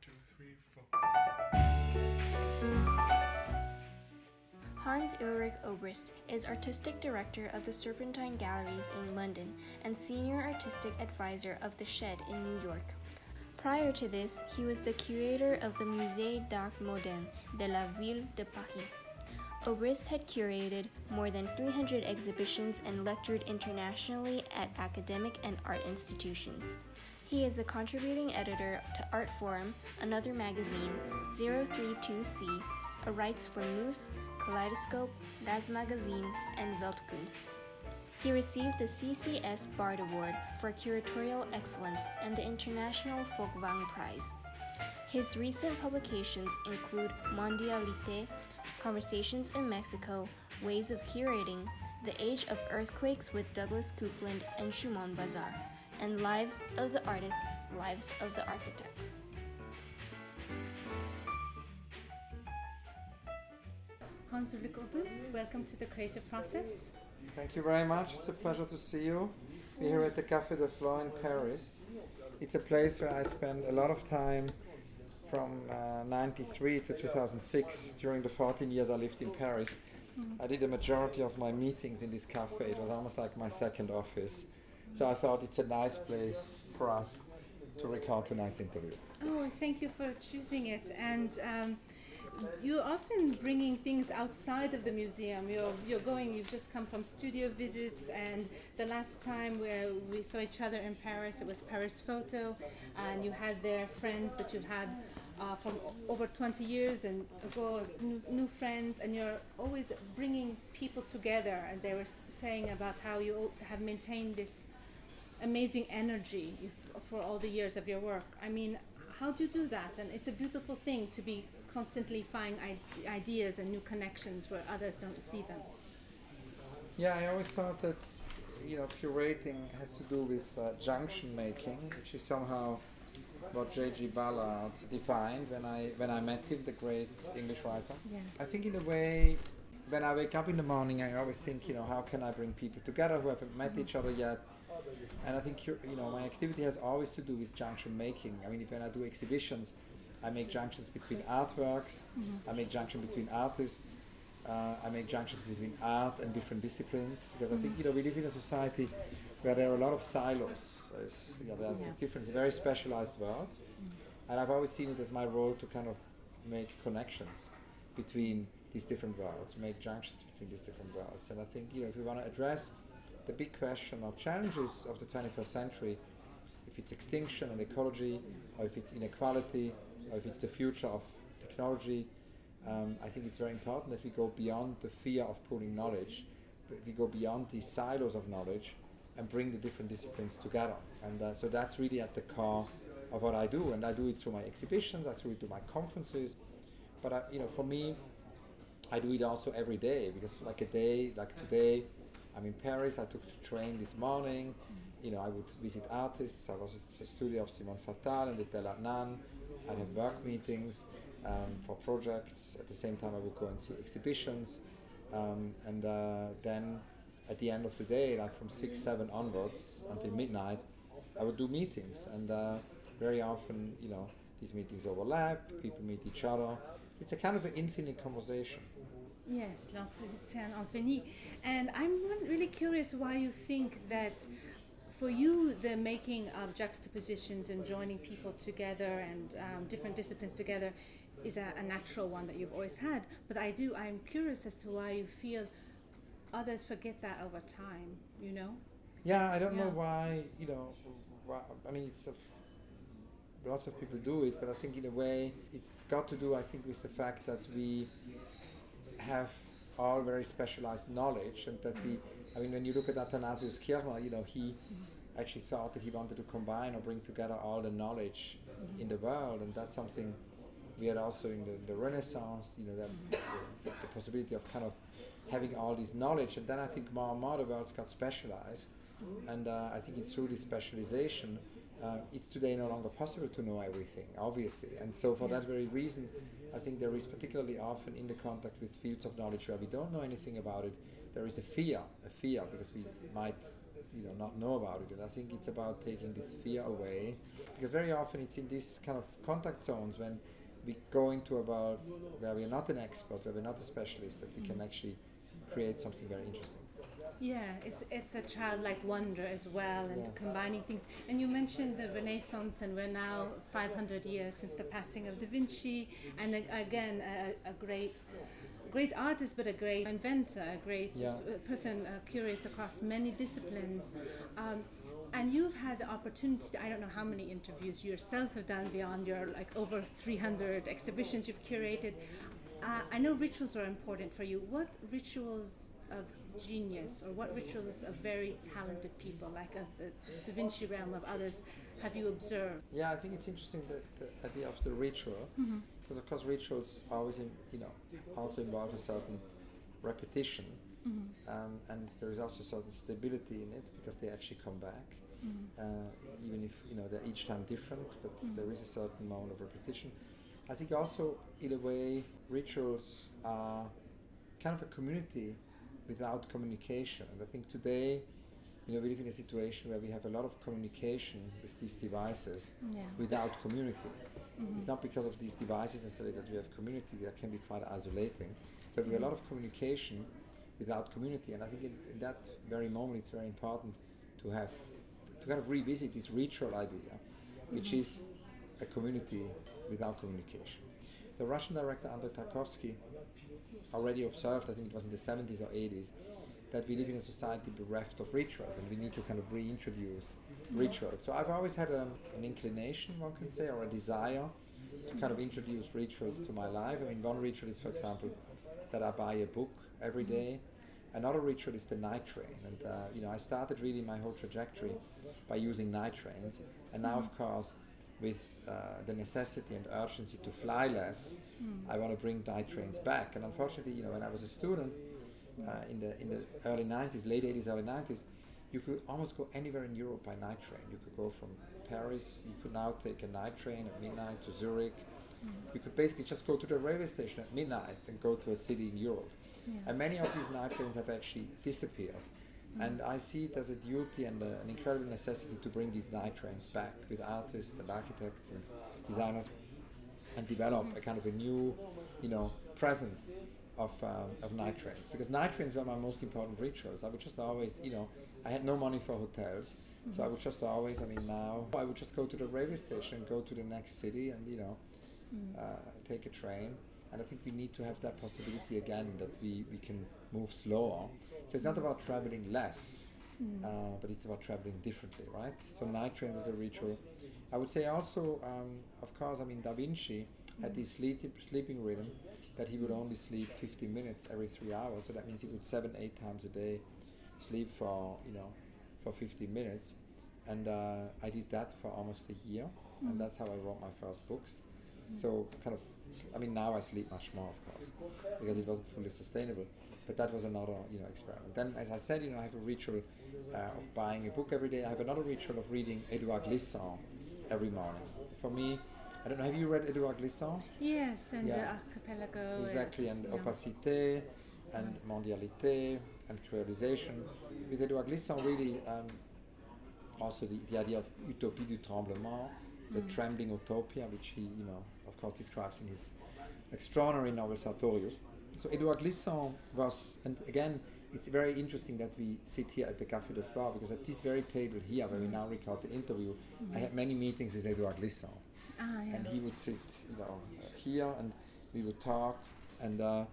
two, three, four. Hans Ulrich Obrist is artistic director of the Serpentine Galleries in London and senior artistic advisor of The Shed in New York. Prior to this, he was the curator of the Musée d'Art Moderne de la Ville de Paris. Obrist had curated more than 300 exhibitions and lectured internationally at academic and art institutions. He is a contributing editor to Artforum, another magazine, 032C, a writes for Mousse, Kaleidoscope, Das Magazin, and Weltkunst. He received the CCS Bard Award for Curatorial Excellence and the International Folkwang Prize. His recent publications include Mondialité, Conversations in Mexico, Ways of Curating, The Age of Earthquakes with Douglas Coupland and Shumon Basar, and Lives of the Artists, Lives of the Architects. Hans Ulrich Obrist, welcome to the creative process. Thank you very much. It's a pleasure to see you. We're here at the Café de Flore in Paris. It's a place where I spent a lot of time from uh, 93 to 2006 during the 14 years I lived in Paris. I did the majority of my meetings in this cafe. It was almost like my second office. So I thought it's a nice place for us to record tonight's interview. Oh, thank you for choosing it. And um, you're often bringing things outside of the museum. You're, you're going, you've just come from studio visits, and the last time where we saw each other in Paris, it was Paris Photo, and you had there friends that you've had uh, from over 20 years and ago, new, new friends, and you're always bringing people together. And they were saying about how you have maintained this amazing energy for all the years of your work. I mean, how do you do that? And it's a beautiful thing to be constantly finding ideas and new connections where others don't see them. Yeah, I always thought that you know curating has to do with uh, junction making, which is somehow what J.G. Ballard defined when I when I met him, the great English writer. Yeah. I think in a way, when I wake up in the morning, I always think, you know, how can I bring people together who haven't met each other yet? And I think you you know my activity has always to do with junction making. I mean, if when I do exhibitions, I make junctions between artworks. I make junction between artists. Uh, I make junctions between art and different disciplines because I think you know we live in a society where there are a lot of silos. There's, you know, there's Yeah. these different, very specialized worlds, and I've always seen it as my role to kind of make connections between these different worlds, make junctions between these different worlds. And I think you know if we want to address the big question or challenges of the 21st century, if it's extinction and ecology, or if it's inequality, or if it's the future of technology, um, I think it's very important that we go beyond the fear of pooling knowledge, we go beyond the silos of knowledge and bring the different disciplines together. And uh, so that's really at the core of what I do. And I do it through my exhibitions, I do it through my conferences. But I, you know, for me, I do it also every day because like a day like today, I'm in Paris. I took the train this morning. You know, I would visit artists. I was at the studio of Simone Fattal and Etel Adnan. I'd have work meetings um, for projects. At the same time, I would go and see exhibitions. Um, and uh, then at the end of the day, like from six, seven onwards until midnight, I would do meetings. And uh, very often, you know, these meetings overlap. People meet each other. It's a kind of an infinite conversation. Yes, l'entretien infini. And I'm really curious why you think that for you, the making of juxtapositions and joining people together and um, different disciplines together is a, a natural one that you've always had. But I do, I'm curious as to why you feel others forget that over time, you know? Yeah, I don't know why. You know, why, I mean, it's a, lots of people do it, but I think in a way it's got to do, I think, with the fact that we have all very specialized knowledge, and that he, I mean, when you look at Athanasius Kircher, you know, he actually thought that he wanted to combine or bring together all the knowledge in the world, and that's something we had also in the, the Renaissance. You know, that the, the possibility of kind of having all this knowledge, and then I think more and more the world's got specialized, and uh, I think it's through this specialization. Uh, it's today no longer possible to know everything, obviously, and so for that very reason, I think there is particularly often in the contact with fields of knowledge where we don't know anything about it, there is a fear, a fear because we might you know not know about it. And I think it's about taking this fear away, because very often it's in these kind of contact zones when we go into a world where we're not an expert, where we're not a specialist, that we can mm. actually create something very interesting. Yeah, it's it's a childlike wonder as well, and Yeah. combining things. And you mentioned the Renaissance, and we're now 500 years since the passing of Da Vinci, and a- again a, a great. Great artist, but a great inventor, a great Yeah. uh, person, uh, curious across many disciplines. Um, and you've had the opportunity. To, I don't know how many interviews you yourself have done beyond your like over 300 exhibitions you've curated. Uh, I know rituals are important for you. What rituals of genius, or what rituals of very talented people, like of the Da Vinci realm of others, have you observed? Yeah, I think it's interesting the, the idea of the ritual, because of course rituals always, in, you know, also involve a certain repetition, um, and there is also certain stability in it because they actually come back, uh, even if you know they're each time different, but there is a certain amount of repetition. I think also, in a way, rituals are kind of a community without communication, and I think today. You know, we live in a situation where we have a lot of communication with these devices, Yeah. without community. Mm-hmm. It's not because of these devices necessarily that we have community, that can be quite isolating. So we have a mm-hmm. lot of communication without community, and I think in, in that very moment it's very important to have to kind of revisit this ritual idea, which mm-hmm. is a community without communication. The Russian director Andrei Tarkovsky already observed, I think it was in the 70s or 80s, that we live in a society bereft of rituals and we need to kind of reintroduce rituals. So I've always had um, an inclination, one can say, or a desire to kind of introduce rituals to my life. I mean, one ritual is, for example, that I buy a book every day. Another ritual is the night train, and uh, you know I started really my whole trajectory by using night trains, and now of course with uh, the necessity and urgency to fly less, I want to bring night trains back. And unfortunately, you know, when I was a student uh, in the in the early 90s, late 80s, early 90s, you could almost go anywhere in Europe by night train. You could go from Paris. You could now take a night train at midnight to Zurich. You could basically just go to the railway station at midnight and go to a city in Europe. And many of these night trains have actually disappeared. And I see it as a duty and a, an incredible necessity to bring these night trains back with artists and architects and designers and develop a kind of a new, you know, presence of, um, of night trains. Because night trains were my most important rituals. I would just always, you know, I had no money for hotels. So I would just always, I mean, now I would just go to the railway station, go to the next city, and you know, uh, take a train. And I think we need to have that possibility again that we, we can move slower. So it's not about traveling less, uh, but it's about traveling differently, right? So night trains as a ritual. I would say also, um, of course, I mean, Da Vinci had this sleep, sleeping rhythm that he would only sleep 15 minutes every three hours. So that means he would seven, eight times a day sleep for, you know, for 15 minutes. And uh, I did that for almost a year. And that's how I wrote my first books. So kind of, I mean, now I sleep much more, of course, because it wasn't fully sustainable. But that was another, you know, experiment. Then, as I said, you know, I have a ritual uh, of buying a book every day. I have another ritual of reading Edouard Glissant every morning. For me, I don't know. Have you read Edouard Glissant? Yes, and Yeah. the archipelago. Exactly, and yeah. opacité, and mondialité, and creolisation. With Edouard Glissant, really, um, also the, the idea of utopie du tremblement, the trembling utopia, which he, you know, describes in his extraordinary novel Sartorius. So Edouard Glissant was, and again, it's very interesting that we sit here at the Café de Flore because at this very table here, where we now record the interview, I had many meetings with Edouard Glissant Ah, yeah. and he would sit, you know, here, and we would talk. And uh,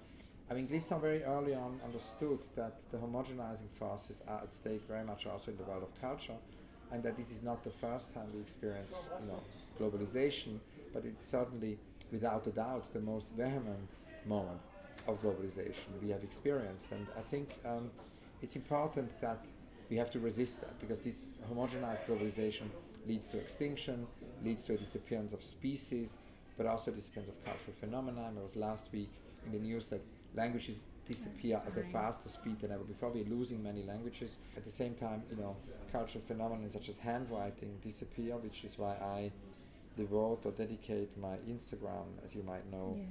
I mean, Glissant very early on understood that the homogenizing forces are at stake very much also in the world of culture, and that this is not the first time we experience, you know, globalization, but it's certainly, without a doubt, the most vehement moment of globalization we have experienced. And I think um, it's important that we have to resist that because this homogenized globalization leads to extinction, leads to a disappearance of species, but also a disappearance of cultural phenomena. And it was last week in the news that languages disappear at a faster speed than ever before. We're losing many languages. At the same time, you know, cultural phenomena such as handwriting disappear, which is why I devote or dedicate my Instagram, as you might know, Yes.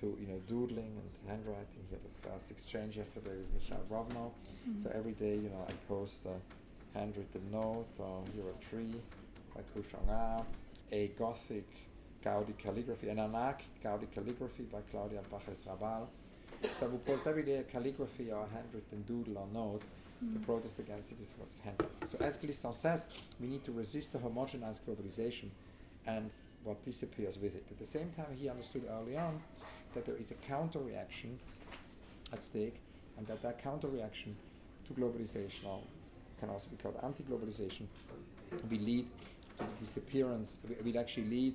to you know doodling and handwriting. He had a first exchange yesterday with Michel Rovno. Mm-hmm. So every day, you know, I post a handwritten note, or here a tree by Kouchougnard, a Gothic Gaudi calligraphy, an anarchic Gaudi calligraphy by Claudia Baches Rabal. So I would post every day a calligraphy or a handwritten doodle or note to mm-hmm. protest against it is was handwriting. So as Glissant says, we need to resist the homogenized globalization and what disappears with it. At the same time, he understood early on that there is a counter reaction at stake, and that that counter reaction to globalization, or can also be called anti-globalization, will lead to the disappearance. Will actually lead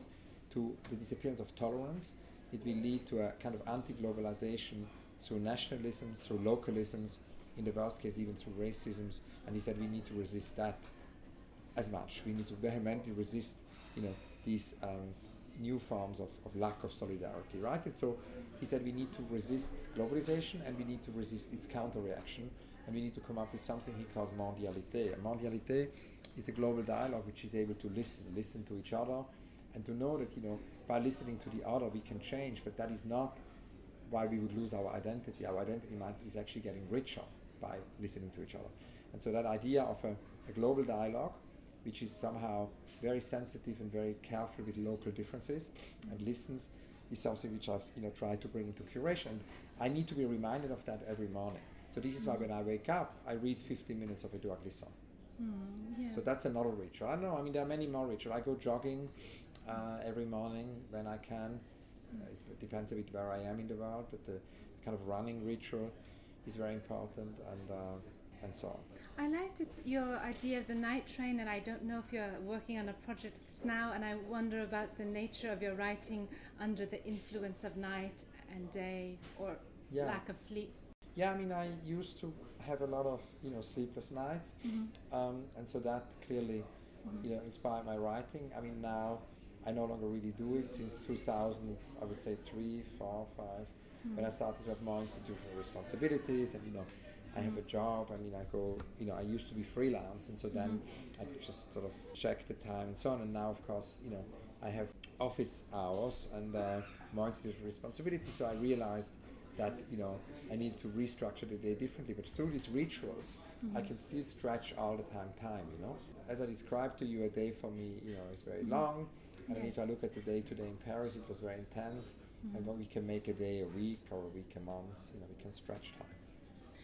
to the disappearance of tolerance. It will lead to a kind of anti-globalization through nationalism, through localisms, in the worst case even through racisms. And he said we need to resist that as much. We need to vehemently resist, you know, these um, new forms of, of lack of solidarity, right? And so he said we need to resist globalization and we need to resist its counter reaction and we need to come up with something he calls mondialité. And mondialité is a global dialogue which is able to listen, listen to each other, and to know that you know by listening to the other we can change. But that is not why we would lose our identity. Our identity might is actually getting richer by listening to each other. And so that idea of a, a global dialogue, which is somehow very sensitive and very careful with local differences and listens, is something which I've you know tried to bring into curation. And I need to be reminded of that every morning. So this is why when I wake up, I read 15 minutes of Edouard Glissant. Mm, yeah. So that's another ritual. I don't know. I mean, there are many more rituals. I go jogging uh, every morning when I can. Uh, it depends a bit where I am in the world, but the, the kind of running ritual is very important, and uh, and so on. I liked it, your idea of the night train, and I don't know if you're working on a project now, and I wonder about the nature of your writing under the influence of night and day or Yeah. lack of sleep. Yeah, I mean, I used to have a lot of you know sleepless nights, mm-hmm. um, and so that clearly mm-hmm. you know inspired my writing. I mean, now I no longer really do it since 2000. I would say three, four, five, when mm-hmm. I started to have more institutional responsibilities, and you know, I have a mm-hmm. job. I mean, I go. You know, I used to be freelance, and so then mm-hmm. I could just sort of check the time and so on. And now, of course, you know, I have office hours and uh, more institutional responsibility. So I realized that you know I need to restructure the day differently. But through these rituals, I mm-hmm. can still stretch all the time time. You know, as I described to you, a day for me, you know, is very long. And Yes. if I look at the day today in Paris, it was very intense. And when we can make a day a week or a week a month, you know, we can stretch time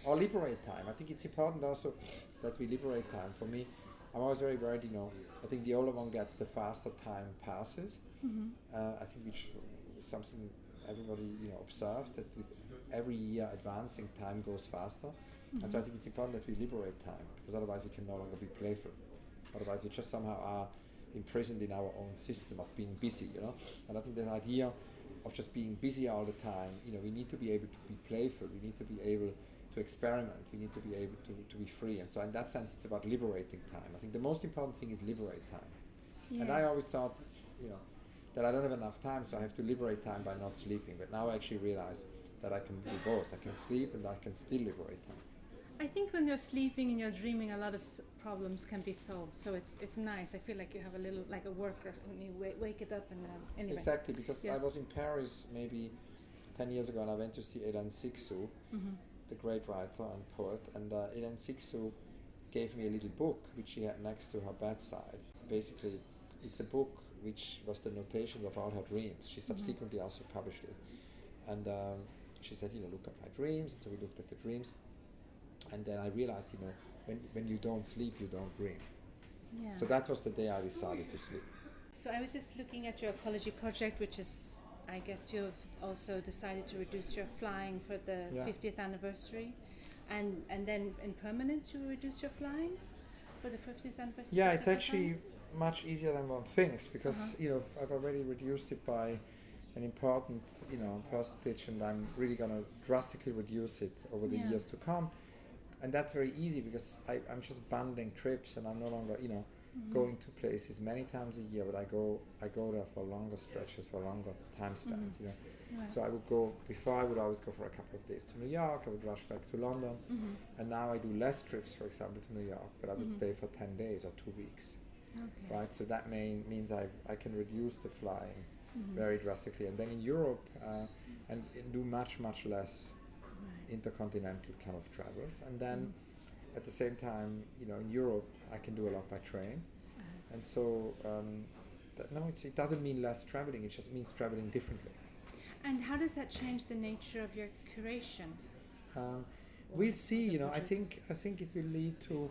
or liberate time. I think it's important also that we liberate time. For me, I'm always very worried. You know, I think the older one gets, the faster time passes. Uh, I think which something everybody you know observes that with every year advancing, time goes faster. And so I think it's important that we liberate time because otherwise we can no longer be playful. Otherwise we just somehow are imprisoned in our own system of being busy. You know, and I think the idea of just being busy all the time, you know, we need to be able to be playful. We need to be able to experiment. We need to be able to, to be free. And so in that sense, it's about liberating time. I think the most important thing is liberate time. And I always thought, you know, that I don't have enough time, so I have to liberate time by not sleeping. But now I actually realize that I can do both. I can sleep and I can still liberate time. I think when you're sleeping and you're dreaming, a lot of s- problems can be solved. So it's it's nice. I feel like you have a little like a worker, and you wa- wake it up and um, anyway. Exactly, because Yeah. I was in Paris maybe 10 years ago and I went to see Hélène Cixous, Mhm. The great writer and poet. And uh, Hélène Cixous gave me a little book which she had next to her bedside. Basically, it's a book which was the notations of all her dreams. She subsequently also published it. And um, she said, you know, look at my dreams. And so we looked at the dreams. And then I realized, you know, when, when you don't sleep, you don't dream. Yeah. So that was the day I decided to sleep. So I was just looking at your ecology project, which is, I guess you've also decided to reduce your flying for the Yeah. 50th anniversary, and and then in permanence you reduce your flying for the 50th anniversary. Yeah, it's actually right? much easier than one thinks because Uh-huh. you know I've already reduced it by an important you know percentage, and I'm really gonna drastically reduce it over the Yeah. years to come. And that's very easy because I, I'm just bundling trips, and I'm no longer you know Mm-hmm. going to places many times a year, but I go I go there for longer stretches, for longer time spans. You know, Right. so I would go before I would always go for a couple of days to New York. I would rush back to London, Mhm. and now I do less trips, for example, to New York, but I would Mhm. stay for ten days or two weeks Okay. right? So that main, means I, I can reduce the flying Mhm. very drastically. And then in Europe, uh, and, and do much, much less Right. intercontinental kind of travel. And then Mm-hmm. At the same time, you know, in Europe, I can do a lot by train, Uh-huh. and so um, that, no, it's, it doesn't mean less traveling. It just means traveling differently. And how does that change the nature of your curation? Um, we'll see. You know, I think I think it will lead to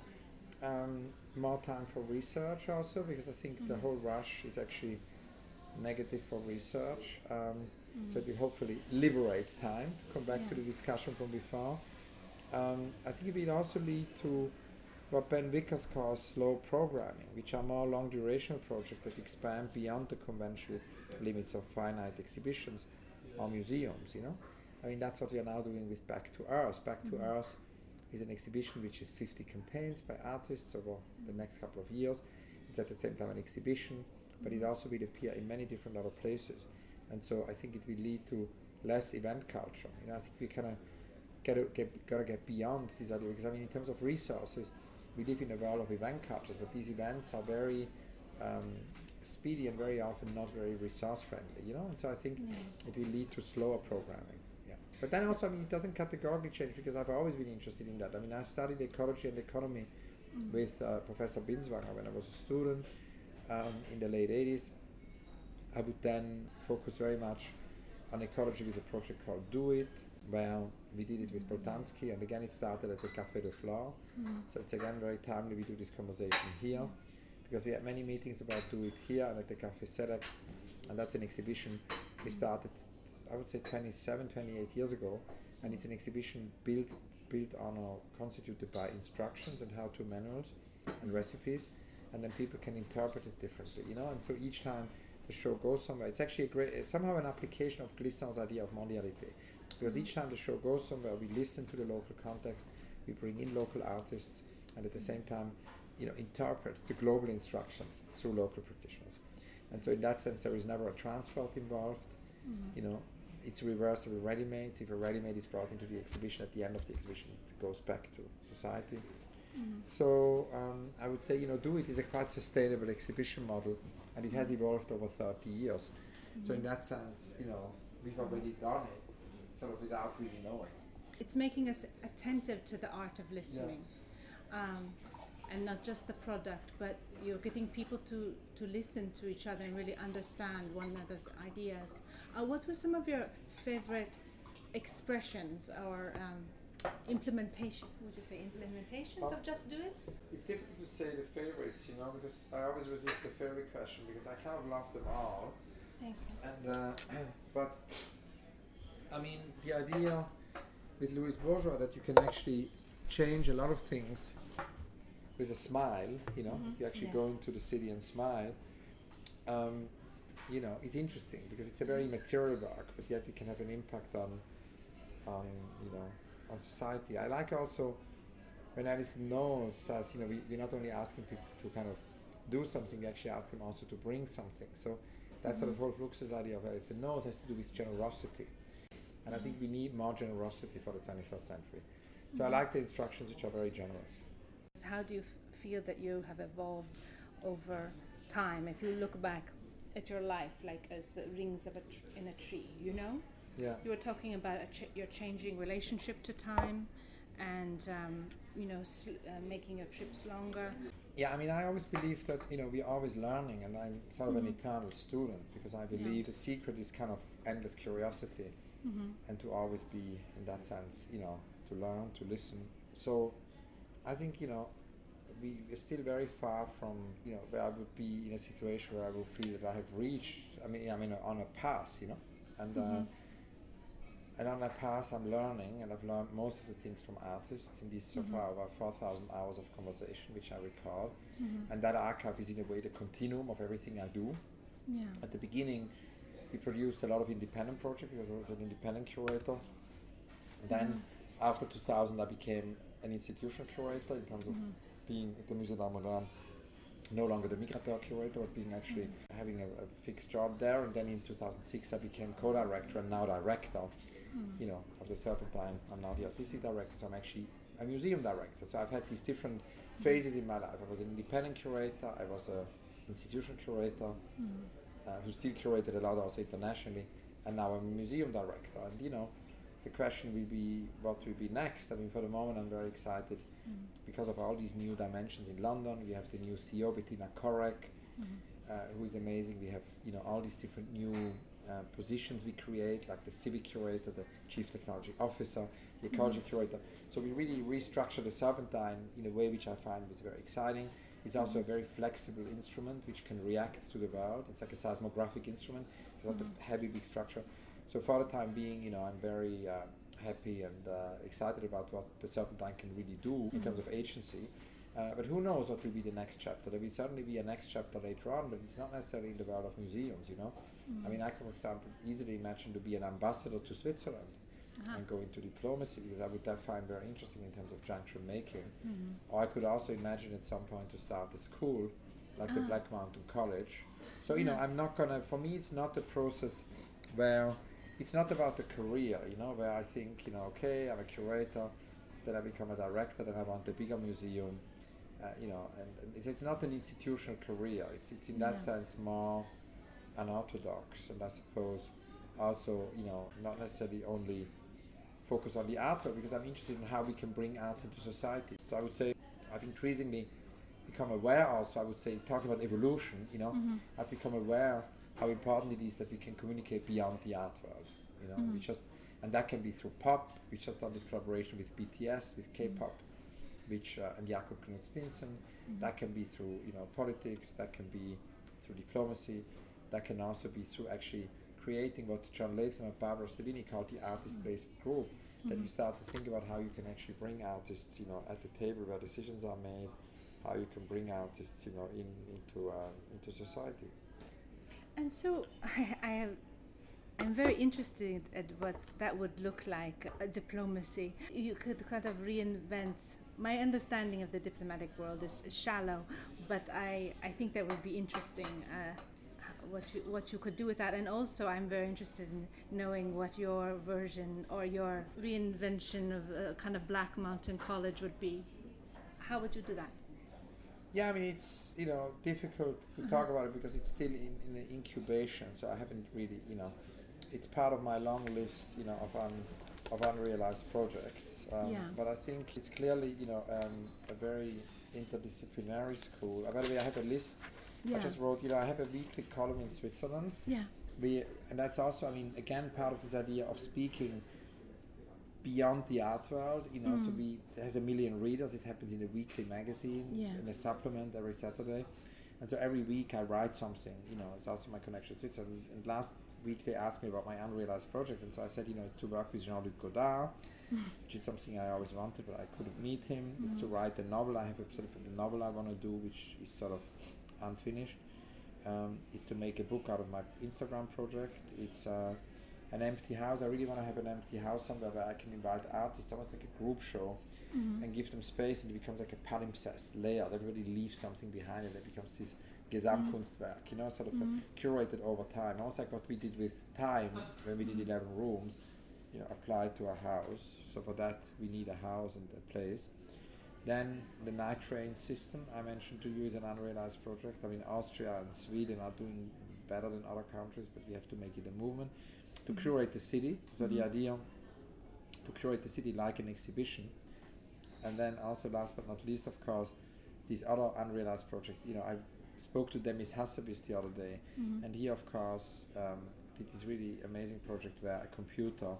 um, more time for research also because I think the Mhm. whole rush is actually negative for research. Um, Mm. So it will hopefully liberate time to come back to the discussion from before. Um, I think it will also lead to what Ben Vickers calls slow programming, which are more long duration projects that expand beyond the conventional limits of finite exhibitions or museums, you know? I mean, that's what we are now doing with Back to Earth. Back to Mhm. Earth is an exhibition which is 50 campaigns by artists over the next couple of years. It's at the same time an exhibition, but it also will appear in many different other places. And so I think it will lead to less event culture. You know, I think we kind of gotta get, gotta get beyond these idea because I mean, in terms of resources, we live in a world of event cultures, but these events are very um, speedy and very often not very resource friendly. You know, and so I think Yeah. it will lead to slower programming. Yeah, but then also I mean, it doesn't categorically change because I've always been interested in that. I mean, I studied ecology and economy Mm. with uh, Professor Binswanger when I was a student um, in the late 80s. I would then focus very much on ecology with a project called Do It, where we did it with Boltanski, and again it started at the Café de Flore. Mm. So it's again very timely we do this conversation here, because we had many meetings about Do It here and at the Café Sedek, and that's an exhibition we started, I would say 27, 28 years ago, and it's an exhibition built built on or constituted by instructions and how-to manuals and recipes, and then people can interpret it differently, you know. And so each time the show goes somewhere, it's actually a great, somehow an application of Glissant's idea of mondialité, because each time the show goes somewhere, we listen to the local context, we bring in local artists, and at the same time, you know, interpret the global instructions through local practitioners. And so in that sense, there is never a transport involved. Mm. You know, it's reversible ready-mades. If a ready-made is brought into the exhibition, at the end of the exhibition, it goes back to society. Mm. So um, I would say, you know, Do It is a quite sustainable exhibition model, and it has evolved over 30 years. So in that sense, you know, we've already done it, sort of without really knowing. It's making us attentive to the art of listening. Um, and not just the product, but you're getting people to, to listen to each other and really understand one another's ideas. Uh, what were some of your favorite expressions or um, implementation? Would you say implementations of Just Do It? It's difficult to say the favorites, you know, because I always resist the favorite question because I kind of love them all. Thank you. And uh, but I mean, the idea with Louise Bourgeois that you can actually change a lot of things with a smile, you know, Mhm. you actually Yes. go into the city and smile. Um, you know, is interesting because it's a very material work, but yet it can have an impact on, on you know, on society. I like also when Alison Knowles says, you know, we, we're not only asking people to kind of do something, we actually ask them also to bring something. So that sort of whole Fluxus idea of Alison Knowles has to do with generosity. And I think we need more generosity for the 21st century. So I like the instructions which are very generous. How do you f- feel that you have evolved over time? If you look back at your life, like as the rings of a tr- in a tree, you know, Yeah. you were talking about a ch- your changing relationship to time, and um, you know, sl- uh, making your trips longer. Yeah, I mean, I always believe that you know we're always learning, and I'm sort of an Mhm. eternal student because I believe the secret is kind of endless curiosity, Mm-hmm. and to always be in that sense, you know, to learn, to listen. So, I think you know, we we're still very far from you know where I would be in a situation where I would feel that I have reached. I mean, I'm in a, on a path, you know, and. Uh, Mhm. and on my path, I'm learning, and I've learned most of the things from artists in these so Mhm. far about 4,000 hours of conversation, which I recall. Mm-hmm. And that archive is in a way the continuum of everything I do. Yeah. At the beginning, we produced a lot of independent projects because I was an independent curator. Then, after 2000, I became an institutional curator in terms of Mhm. being at the Musée d'Art Moderne, no longer the Migrateur curator, but being actually having a, a fixed job there. And then in 2006, I became co-director and now director Mm. you know, of the Serpentine. I'm now the artistic director, so I'm actually a museum director. So I've had these different phases in my life. I was an independent curator, I was an institutional curator, Mm. Uh, who still curated a lot also internationally, and now I'm a museum director. And you know, the question will be what will be next. I mean, for the moment, I'm very excited Mm. because of all these new dimensions in London. We have the new CEO Bettina Korek, Mhm. uh, who is amazing. We have you know all these different new uh, positions we create, like the civic curator, the chief technology officer, the ecology curator. So we really restructure the Serpentine in a way which I find is very exciting. It's also a very flexible instrument which can react to the world. It's like a seismographic instrument. It's not a heavy big structure. So for the time being, you know, I'm very uh, happy and uh, excited about what the Serpentine can really do in terms of agency. Uh, but who knows what will be the next chapter? There will certainly be a next chapter later on, but it's not necessarily in the world of museums, you know. I mean, I can, for example, easily imagine to be an ambassador to Switzerland Ah. and go into diplomacy because I would find very interesting in terms of juncture making. Mhm. Or I could also imagine at some point to start a school like the Ah. Black Mountain College. So, you know, I'm not gonna, for me, it's not a process where it's not about the career, you know, where I think, you know, okay, I'm a curator, then I become a director, then I want a bigger museum, uh, you know, and, and it's, it's not an institutional career. It's, it's in that Yeah. sense more unorthodox, and I suppose also, you know, not necessarily only focus on the artwork because I'm interested in how we can bring art into society. So I would say I've increasingly become aware also, I would say, talking about evolution, you know, Mhm. I've become aware how important it is that we can communicate beyond the art world, you know, we Mhm. just, and that can be through pop, we just done this collaboration with BTS, with K-pop, which, uh, and Jakob Kudsk Steensen, that can be through, you know, politics, that can be through diplomacy, that can also be through actually creating what John Latham and Barbara Steveni called the artist based group. That you start to think about how you can actually bring artists, you know, at the table where decisions are made, how you can bring artists, you know, in into um, into society. And so I, I have, I'm very interested at what that would look like, a diplomacy. You could kind of reinvent. My understanding of the diplomatic world is shallow, but I, I think that would be interesting. Uh, what you what you could do with that, and also I'm very interested in knowing what your version or your reinvention of a kind of Black Mountain College would be. How would you do that? Yeah, I mean it's you know difficult to talk about it because it's still in, in incubation, so I haven't really you know, it's part of my long list you know of un, of unrealized projects. Um, Yeah. But I think it's clearly you know um, a very interdisciplinary school. Uh, by the way, I have a list. I just wrote you know I have a weekly column in Switzerland. yeah. We and that's also I mean again part of this idea of speaking beyond the art world. You know, so Mm. we it has a million readers. It happens in a weekly magazine, Yeah. in a supplement every Saturday, and so every week I write something. You know, it's also my connection to Switzerland. And last week they asked me about my unrealized project, and so I said, you know, it's to work with Jean-Luc Godard, which is something I always wanted, but I couldn't meet him. It's to write a novel. I have a sort of a novel I want to do, which is sort of unfinished. Um, it's to make a book out of my Instagram project. It's uh, an empty house. I really want to have an empty house somewhere where I can invite artists, almost like a group show, Mhm. and give them space, and it becomes like a palimpsest layout. Everybody leaves something behind, and it becomes this Gesamtkunstwerk, you know, sort of uh, Mhm. curated over time. Almost like what we did with time when we did 11 rooms, you know, applied to a house. So for that, we need a house and a place. Then the night train system I mentioned to you is an unrealized project. I mean, Austria and Sweden are doing better than other countries, but we have to make it a movement to curate the city. So the idea to curate the city like an exhibition, and then also last but not least, of course, these other unrealized projects. You know, I spoke to Demis Hassabis the other day, Mhm. and he of course um, did this really amazing project where a computer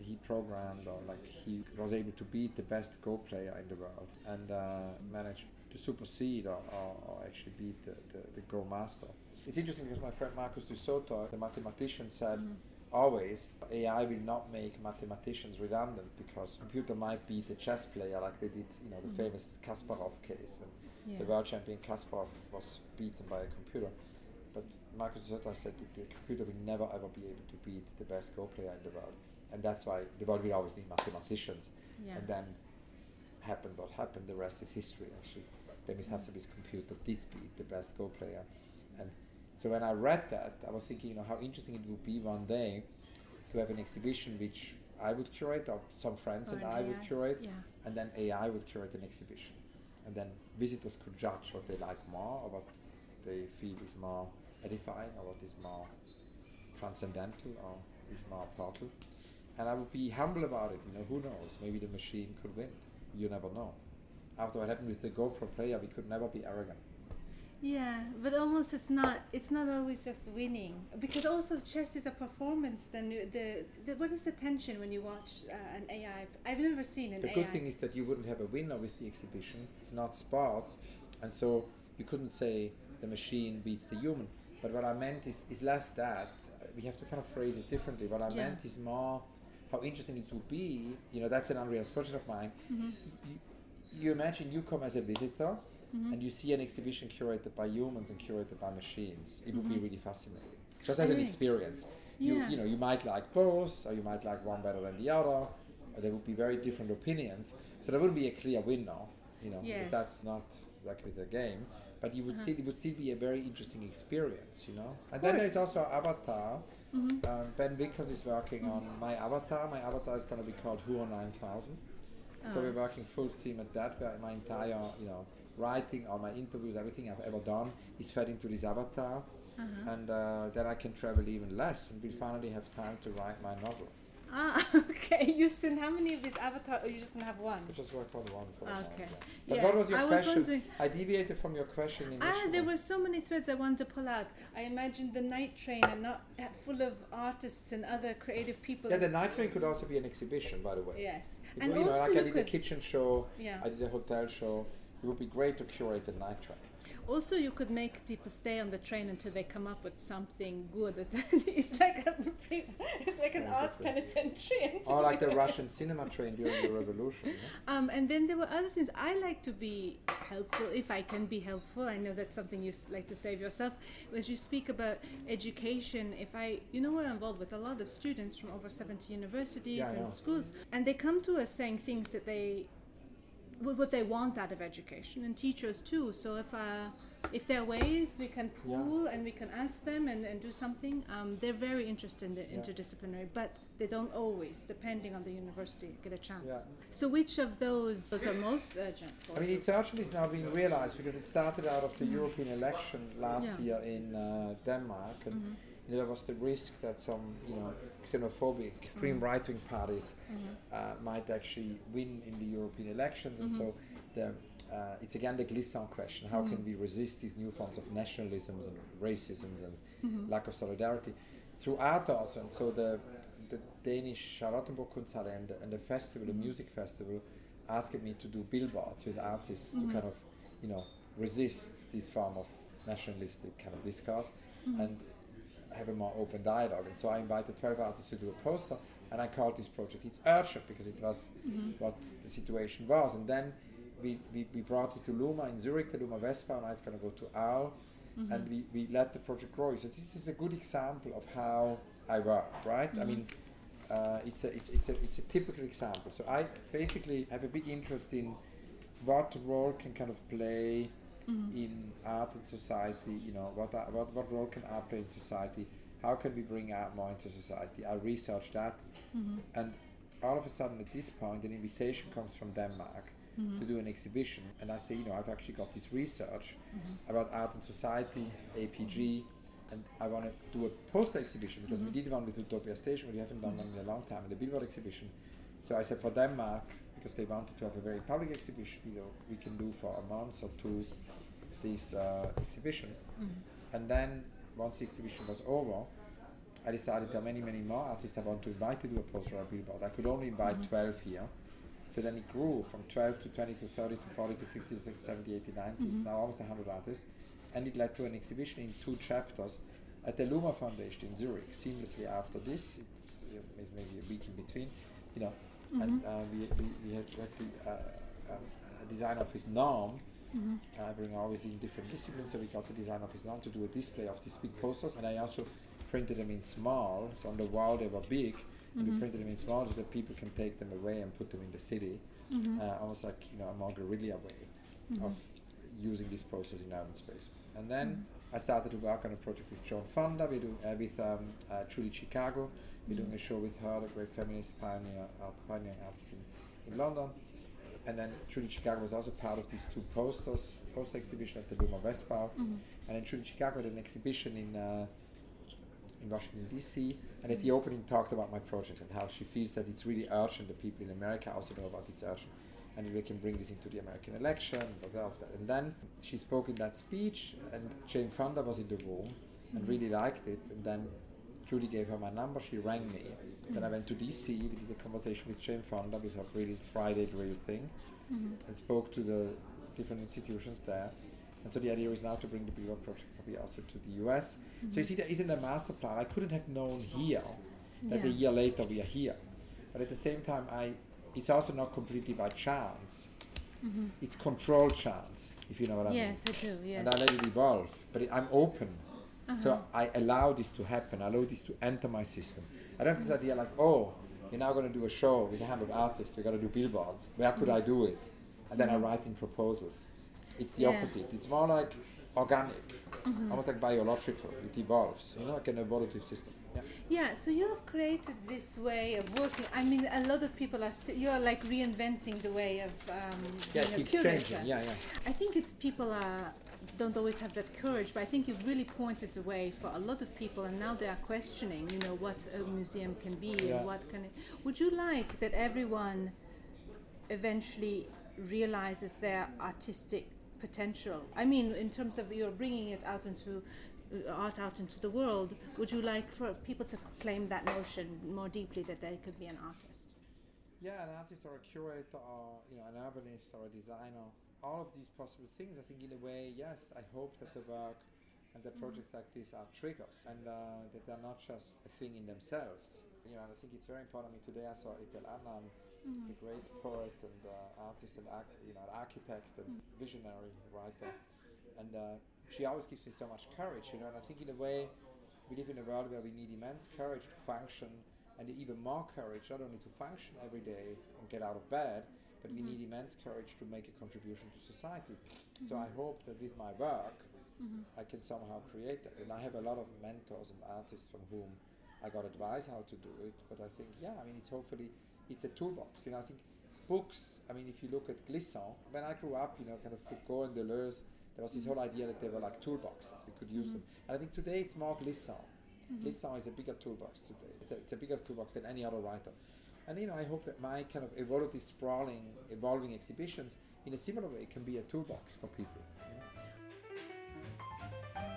he programmed or like he was able to beat the best Go player in the world and uh, managed to supersede or, or, or actually beat the, the, the Go master. It's interesting because my friend Marcus du Sautoy, the mathematician, said Mhm. always AI will not make mathematicians redundant because computer might beat the chess player like they did, you know, the Mhm. famous Kasparov case when Yeah. the world champion Kasparov was beaten by a computer. But Marcus Sautoy said that the computer will never ever be able to beat the best Go player in the world. And that's why the world will always need mathematicians. Yeah. And then happened what happened, the rest is history actually. Demis Hassabis computer did beat the best Go player. And so when I read that, I was thinking, you know, how interesting it would be one day to have an exhibition which I would curate, or some friends Or and an I would curate, Yeah. and then AI would curate an exhibition. And then visitors could judge what they like more, or what they feel is more edifying, or what is more transcendental, or is more portal. And I would be humble about it. You know, who knows? Maybe the machine could win. You never know. After what happened with the GoPro player, we could never be arrogant. Yeah, but almost it's not. It's not always just winning because also chess is a performance. Then the, the what is the tension when you watch uh, an AI? I've never seen an The AI. good thing is that you wouldn't have a winner with the exhibition. It's not sports, and so you couldn't say the machine beats the human. But what I meant is, is less that. We have to kind of phrase it differently. What I Yeah. meant is more how interesting it would be. You know, that's an unrealized project of mine. Mhm. You, you imagine you come as a visitor Mhm. and you see an exhibition curated by humans and curated by machines. It would be Mhm. really fascinating, just as an experience. You, Yeah. you know, you might like both, or you might like one better than the other, or there would be very different opinions. So there wouldn't be a clear winner, you know, Yes. because that's not like with a game. But you would Uh-huh. still, it would still be a very interesting experience, you know. And then there's also Avatar. Mhm. Um, ben Vickers is working on my avatar. My avatar is going to be called Huo 9000. So Oh. we're working full steam at that. Where my entire, you know, writing, all my interviews, everything I've ever done is fed into this avatar, Uh-huh. and uh, then I can travel even less, and we finally have time to write my novel. Ah, okay. You sent how many of these avatar? Or you just gonna have one? I just worked on one for the moment, Okay. yeah. But Yeah, what was your I was wondering- I deviated from your question initially. Ah, there were so many threads I wanted to pull out. I imagined the night train and not full of artists and other creative people. Yeah, the night train could also be an exhibition, by the way. yes, It and would- you know, also like I did a kitchen show, yeah. I did a hotel show. It would be great to curate the night train. Also, you could make people stay on the train until they come up with something good. it's like a, it's like an Yeah, art exactly. penitentiary. Or like the Russian cinema train during the revolution. yeah? Um, and then there were other things. I like to be helpful if I can be helpful. I know that's something you like to save yourself. As you speak about education, if I, you know, we're involved with a lot of students from over 70 universities Yeah, and schools, and they come to us saying things that they, what they want out of education, and teachers too. So if uh, if there are ways we can Yeah. pool and we can ask them and, and do something, um, they're very interested in the Yeah. interdisciplinary, but they don't always, depending on the university, get a chance. Yeah. So which of those those are most urgent for I mean, it's actually now being realized because it started out of the European election last Yeah. year in uh, Denmark, and Mhm. There was the risk that some, you know, xenophobic, mm-hmm. extreme Mm-hmm. right-wing parties mm-hmm. uh, might actually win in the European elections, and so mm-hmm. the, uh, it's again the glissant question: How can we resist these new forms of nationalisms and racisms and lack of solidarity? Through art also? And so the the Danish Charlottenborg and, and the festival, the music festival, asked me to do billboards with artists to kind of, you know, resist this form of nationalistic kind of discourse. And have a more open dialogue. And so I invited 12 artists to do a poster, and I called this project It's Urgent because it was mm-hmm. what the situation was. And then we, we, we brought it to Luma in Zurich, the Luma Westbau, and I was going to go to Arles, mm-hmm. and we, we let the project grow. So this is a good example of how I work, right? I mm-hmm. mean, uh, it's, a, it's, it's, a, it's a typical example. So I basically have a big interest in what role can kind of play Mm-hmm. in art and society. You know, what, what what role can art play in society? How can we bring art more into society? I researched that, mm-hmm. and all of a sudden, at this point, an invitation comes from Denmark mm-hmm. to do an exhibition, and I say, you know, I've actually got this research about art and society, APG. And I want to do a poster exhibition because we did one with Utopia Station, but we haven't done one in a long time, and the Billboard exhibition. So I said for Denmark, because they wanted to have a very public exhibition, you know, we can do for a month or two this uh, exhibition. And then once the exhibition was over, I decided there are many, many more artists I want to invite to do a poster or a billboard. I could only invite 12 here. So then it grew from 12 to 20 to 30 to 40 to 50 to 60, 70, 80, 90. It's now almost 100 artists. And it led to an exhibition in two chapters at the Luma Foundation in Zurich. Seamlessly after this, it, uh, maybe a week in between, you know. And uh, we, we, we had, the uh, um, uh, design office Norm. I bring always in different disciplines, so we got the design office now to do a display of these big posters, and I also printed them in small. On the wall they were big, and we printed them in small so that people can take them away and put them in the city, uh, almost like you know a more guerrilla way of using these posters in urban space. And then I started to work on a project with Jane Fonda, we do uh, with um, uh, Judy Chicago. We're doing a show with her, the great feminist pioneer, art, pioneering artist in, in London and then Judy Chicago was also part of these two posters, poster exhibition at the Luma Westbau. And then Judy Chicago had an exhibition in uh, in Washington D.C. and at the opening talked about my project and how she feels that it's really urgent. The people in America also know about it's urgent, and we can bring this into the American election. And then she spoke in that speech, and Jane Fonda was in the room and mm-hmm. really liked it. And then Judy gave her my number. She rang me. Mm-hmm. Then I went to DC. We did a conversation with Jane Fonda with her really Friday real thing, mm-hmm. and spoke to the different institutions there. And so the idea is now to bring the Beaver project probably also to the US. Mm-hmm. So you see, there isn't a master plan. I couldn't have known here that yeah. a year later we are here. But at the same time, I it's also not completely by chance. Mm-hmm. It's controlled chance, if you know what I yes, mean. Yes, I do. Yes. And I let it evolve, but it, I'm open. Uh-huh. So I allow this to happen. I allow this to enter my system. I don't have this idea like, oh, we're now going to do a show with a hundred artists. We're going to do billboards. Where could mm-hmm. I do it? And then mm-hmm. I write in proposals. It's the yeah. opposite. It's more like organic, mm-hmm. almost like biological. It evolves, you know, like an evolutive system. Yeah. yeah, so you have created this way of working. I mean, a lot of people are still, you are like reinventing the way of um, yeah, a curator. Changing. Yeah, yeah. I think it's people are don't always have that courage, but I think you've really pointed the way for a lot of people, and now they are questioning, you know, what a museum can be yeah. and what can it. Would you like that everyone eventually realizes their artistic potential? I mean, in terms of you're bringing it out into art out into the world, would you like for people to claim that notion more deeply that they could be an artist? Yeah, an artist or a curator or you know an urbanist or a designer. All of these possible things, I think, in a way, yes. I hope that the work and the projects mm-hmm. like this are triggers and uh, that they're not just a thing in themselves. You know, I think it's very important. I mean, today I saw Etel Adnan mm-hmm. the great poet and uh, artist and you know, architect and mm-hmm. visionary writer. And uh, she always gives me so much courage, you know. And I think in a way, we live in a world where we need immense courage to function, and even more courage not only to function every day and get out of bed, but mm-hmm. we need immense courage to make a contribution to society. Mm-hmm. So I hope that with my work, mm-hmm. I can somehow create that. And I have a lot of mentors and artists from whom I got advice how to do it. But I think, yeah, I mean, it's hopefully it's a toolbox. You know, I think books. I mean, if you look at Glissant, when I grew up, you know, kind of Foucault and Deleuze, there was this whole idea that they were like toolboxes. We could use mm-hmm. them, and I think today it's more Glissant. Mm-hmm. Glissant is a bigger toolbox today. It's a, it's a bigger toolbox than any other writer. And you know, I hope that my kind of evolutive, sprawling, evolving exhibitions, in a similar way, can be a toolbox for people.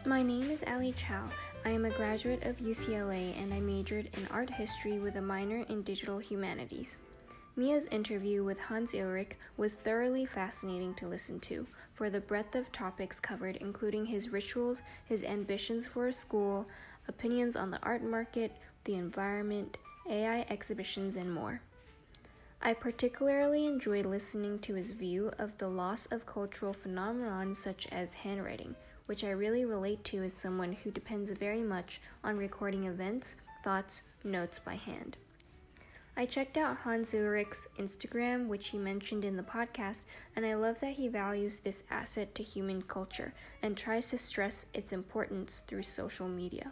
My name is Ali Chow. I am a graduate of UCLA and I majored in art history with a minor in digital humanities. Mia's interview with Hans Ulrich was thoroughly fascinating to listen to for the breadth of topics covered, including his rituals, his ambitions for a school, opinions on the art market, the environment, AI exhibitions, and more. I particularly enjoyed listening to his view of the loss of cultural phenomenon such as handwriting, which I really relate to as someone who depends very much on recording events, thoughts, notes by hand. I checked out Hans Ulrich's Instagram, which he mentioned in the podcast, and I love that he values this asset to human culture and tries to stress its importance through social media.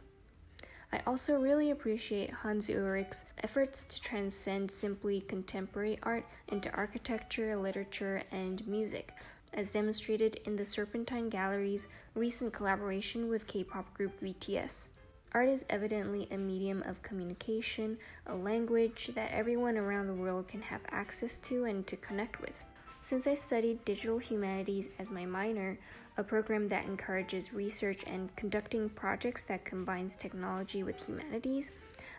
I also really appreciate Hans Ulrich's efforts to transcend simply contemporary art into architecture, literature, and music, as demonstrated in the Serpentine Gallery's recent collaboration with K pop group BTS. Art is evidently a medium of communication, a language that everyone around the world can have access to and to connect with. Since I studied digital humanities as my minor, a program that encourages research and conducting projects that combines technology with humanities,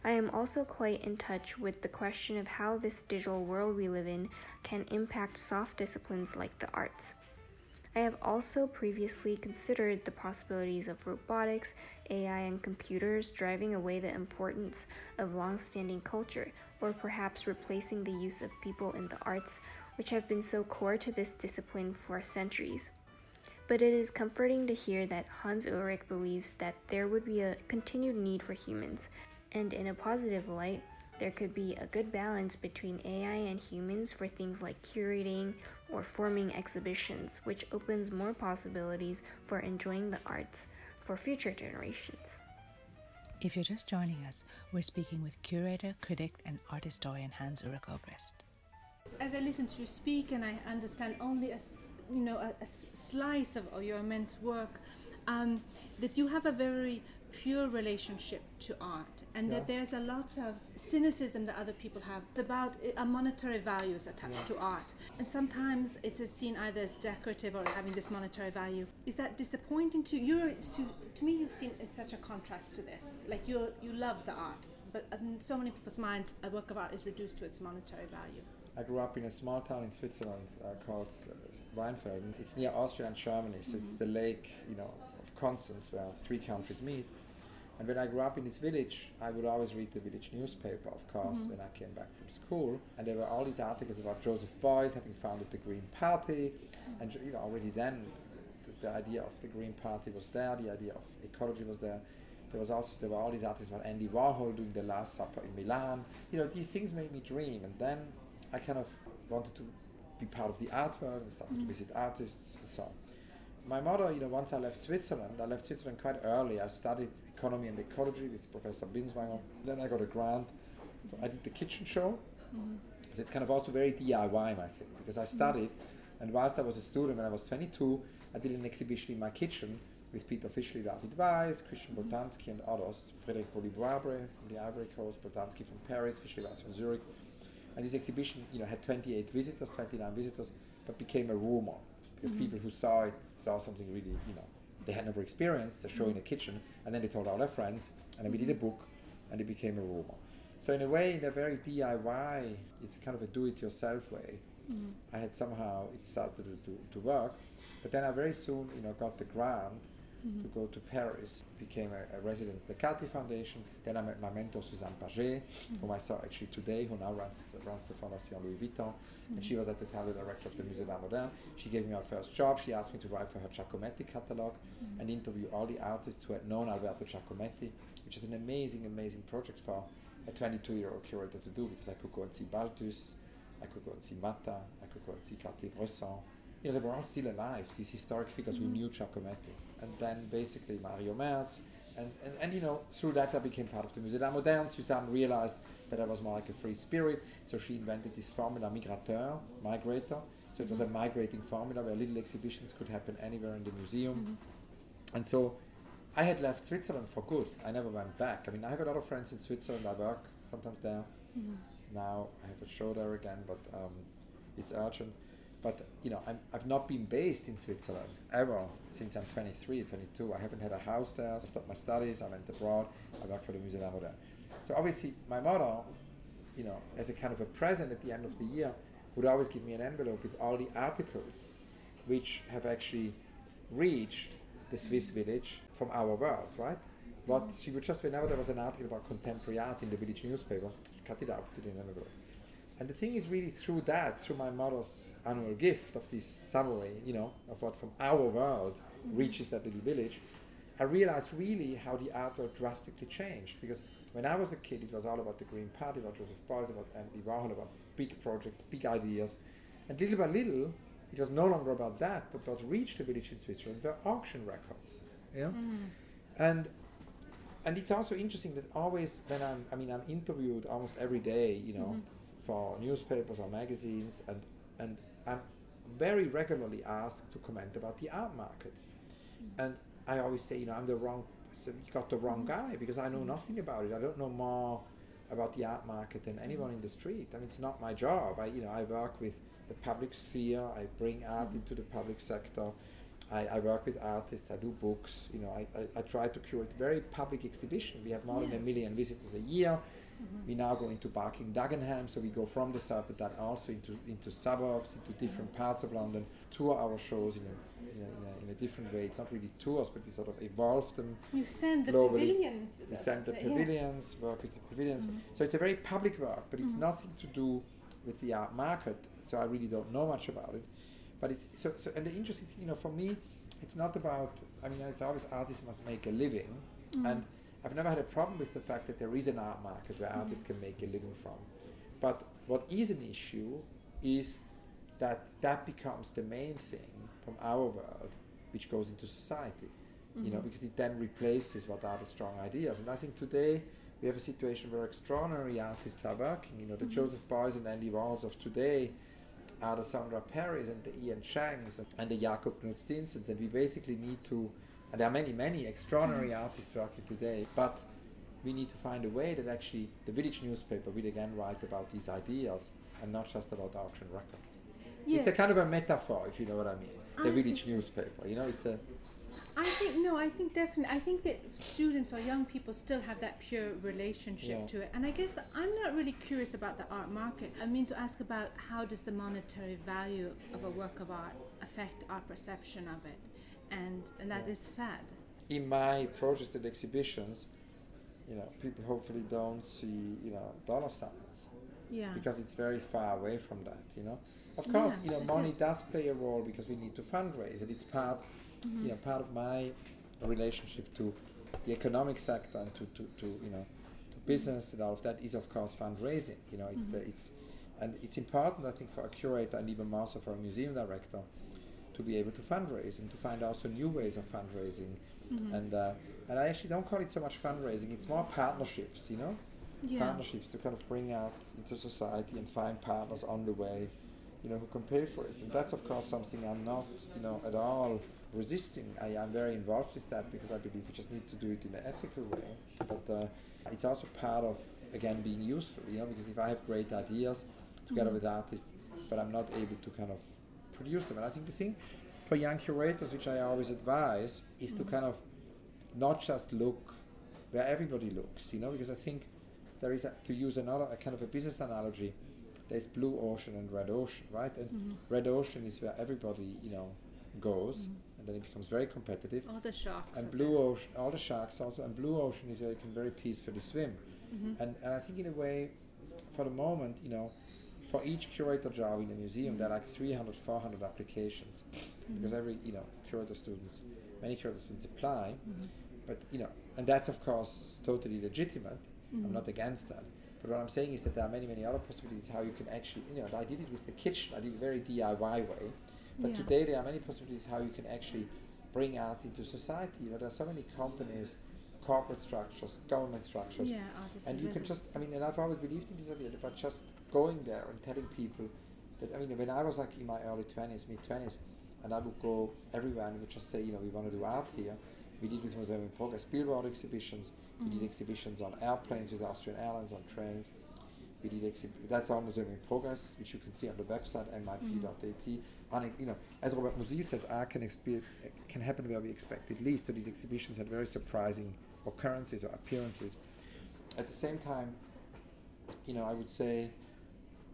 I am also quite in touch with the question of how this digital world we live in can impact soft disciplines like the arts. I have also previously considered the possibilities of robotics, AI, and computers driving away the importance of long standing culture, or perhaps replacing the use of people in the arts, which have been so core to this discipline for centuries. But it is comforting to hear that Hans Ulrich believes that there would be a continued need for humans, and in a positive light, there could be a good balance between AI and humans for things like curating or forming exhibitions, which opens more possibilities for enjoying the arts for future generations. If you're just joining us, we're speaking with curator, critic, and art historian Hans Ulrich Obrist. As I listen to you speak, and I understand only a you know a, a slice of your immense work, um, that you have a very pure relationship to art and Yeah. that there's a lot of cynicism that other people have about uh, monetary values attached to art. And sometimes it is seen either as decorative or having this monetary value. Is that disappointing to you? To, to me you seem it's such a contrast to this. Like you you love the art but in so many people's minds a work of art is reduced to its monetary value. I grew up in a small town in Switzerland uh, called uh, Weinfelden. It's near Austria and Germany, so it's the lake, you know, Constance, where three countries meet. And when I grew up in this village, I would always read the village newspaper, of course, mm-hmm. when I came back from school. And there were all these articles about Joseph Beuys having founded the Green Party, and you know, already then, the, the idea of the Green Party was there, the idea of ecology was there. There was also there were all these articles about Andy Warhol doing the Last Supper in Milan. You know, these things made me dream, and then I kind of wanted to be part of the art world and started to mm-hmm. visit artists and so on. My mother, you know, once I left Switzerland, I left Switzerland quite early. I studied economy and ecology with Professor Binswanger. Then I got a grant. For, I did the kitchen show. Mm-hmm. So it's kind of also very DIY, I think, because I mm-hmm. studied, and whilst I was a student when I was 22, I did an exhibition in my kitchen with Peter Fischli, David Weiss, Christian mm-hmm. Boltanski, and others. Frédéric Bruly Bouabré from the Ivory Coast, Boltanski from Paris, Fischli Weiss from Zurich. And this exhibition, you know, had 28 visitors, 29 visitors, but became a rumor because mm-hmm. people who saw it saw something really, you know, they had never experienced a show in a mm-hmm. kitchen, and then they told all their friends, and then we did a mm-hmm. book, and it became a rumor. So in a way, in a very DIY, it's kind of a do-it-yourself way. I had somehow it started to, to, to work, but then I very soon, you know, got the grant Mm-hmm. to go to Paris, became a, a resident of the Cartier Foundation. Then I met my mentor Suzanne Pagé, mm-hmm. whom I saw actually today, who now runs, runs the Fondation Louis Vuitton, and mm-hmm. she was at the time the director of the Musée d'Art Moderne. She gave me my first job. She asked me to write for her Giacometti catalog and interview all the artists who had known Alberto Giacometti, which is an amazing, amazing project for a 22-year-old curator to do because I could go and see Balthus, I could go and see Matta, I could go and see Cartier-Bresson. You know, they were all still alive, these historic figures who knew mm-hmm. Giacometti. And then basically Mario Merz. And, and, and you know, through that I became part of the Musée d'Art Moderne. Suzanne realized that I was more like a free spirit, so she invented this formula migrateur, migrator. So it was a mm-hmm. migrating formula where little exhibitions could happen anywhere in the museum. Mm-hmm. And so I had left Switzerland for good. I never went back. I mean, I have a lot of friends in Switzerland. I work sometimes there. Now I have a show there again, but um, it's urgent. But you know, I'm, I've not been based in Switzerland ever since I'm 23, 22. I haven't had a house there. I stopped my studies. I went abroad. I worked for the Musée Moderne. So obviously, my mother, you know, as a kind of a present at the end of the year, would always give me an envelope with all the articles which have actually reached the Swiss village from our world, right? but mm-hmm. she would just whenever there was an article about contemporary art in the village newspaper, cut it out, put it in an envelope. And the thing is really through that, through my mother's annual gift of this summary, you know, of what from our world mm-hmm. reaches that little village, I realized really how the art world drastically changed. Because when I was a kid, it was all about the Green Party, about Joseph Beuys, about Andy Warhol, about big projects, big ideas. And little by little, it was no longer about that, but what reached the village in Switzerland were auction records. You know? Mm-hmm. And and it's also interesting that always when I'm, I mean, I'm interviewed almost every day, you know, mm-hmm. For newspapers or magazines, and and I'm very regularly asked to comment about the art market, mm. and I always say, you know, I'm the wrong, so you got the wrong mm. guy because I know mm. nothing about it. I don't know more about the art market than anyone in the street. I mean, it's not my job. I, you know, I work with the public sphere. I bring art into the public sector. I, I work with artists. I do books. You know, I, I, I try to curate very public exhibition. We have more than a million visitors a year. We now go into Barking Dagenham, so we go from the Serpentine also into into suburbs, into different mm-hmm. parts of London. Tour our shows in a, in a, in a, in a different way. It's not really tours, but we sort of evolve them You send the Globally, pavilions. Uh, we uh, send the yes. pavilions, work with the pavilions. Mm-hmm. So it's a very public work, but it's mm-hmm. nothing to do with the art market. So I really don't know much about it. But it's so, so and the interesting thing, you know, for me, it's not about. I mean, it's always artists must make a living, and I've never had a problem with the fact that there is an art market where mm-hmm. artists can make a living from. But what is an issue is that that becomes the main thing from our world, which goes into society. You know, mm-hmm. because it then replaces what are the strong ideas. And I think today we have a situation where extraordinary artists are working. You know, the mm-hmm. Joseph Beuys and Andy Warhols of today are the Sondra Perrys and the Ian Chengs and the Jakob Kudsk. And we basically need to And there are many, many extraordinary mm. artists working today, but we need to find a way that actually the village newspaper will again write about these ideas and not just about auction records. It's a kind of a metaphor, if you know what I mean. The I village newspaper, you know, it's a I think no, I think definitely. I think that students or young people still have that pure relationship Yeah. to it. And I guess I'm not really curious about the art market. I mean to ask about how does the monetary value of a work of art affect our perception of it, and and that is sad. in my projects and exhibitions, you know, people hopefully don't see, you know, dollar signs Yeah. because it's very far away from that, you know. Of course, Yeah, you know, money is. does play a role because we need to fundraise, and it's part, Mm-hmm. you know, part of my relationship to the economic sector and to, to, to you know, to business and all of that is of course fundraising. You know, it's the Mm-hmm. it's and it's important I think for a curator and even more so for a museum director to be able to fundraise and to find also new ways of fundraising. Mm-hmm. And uh, and I actually don't call it so much fundraising; it's more partnerships. You know, Yeah. partnerships to kind of bring out into society and find partners on the way, you know, who can pay for it. And that's of course something I'm not, you know, at all resisting. I am very involved with that because I believe we just need to do it in an ethical way. But uh, it's also part of again being useful, you know, because if I have great ideas together with artists, but I'm not able to kind of produce them. And I think the thing for young curators, which I always advise, is to mm-hmm. kind of not just look where everybody looks, you know, because I think there is, a, to use another a kind of a business analogy, there's blue ocean and red ocean, right? And mm-hmm. red ocean is where everybody, you know, goes, mm-hmm. and then it becomes very competitive. All the sharks. And blue ocean, all the sharks also, and blue ocean is where you can very peacefully swim. And, and I think in a way, for the moment, you know, for each curator job in a museum, there are like 300, 400 applications because mm-hmm. every, you know, curator students, many curator students apply. Mm-hmm. But, you know, and that's of course totally legitimate. I'm mm-hmm. not against that. But what I'm saying is that there are many, many other possibilities how you can actually, you know, I did it with the kitchen, I did it very DIY way. But Yeah. today there are many possibilities how you can actually bring art into society. You know, there are so many companies, corporate structures, government structures, Yeah, artists and you can just, I mean, and I've always believed in this idea, but just going there and telling people that, I mean, when I was like in my early 20s, mid 20s, and I would go everywhere and would just say, you know, we want to do art here. We did with Museum in Progress billboard exhibitions. We Mm-hmm. did exhibitions on airplanes with Austrian Airlines, on trains. We did exhib- that's our Museum in Progress, which you can see on the website mip.at. And, you know, as Robert Musil says, art can, expe- can happen where we expect it least. So these exhibitions had very surprising occurrences or appearances. At the same time, you know, I would say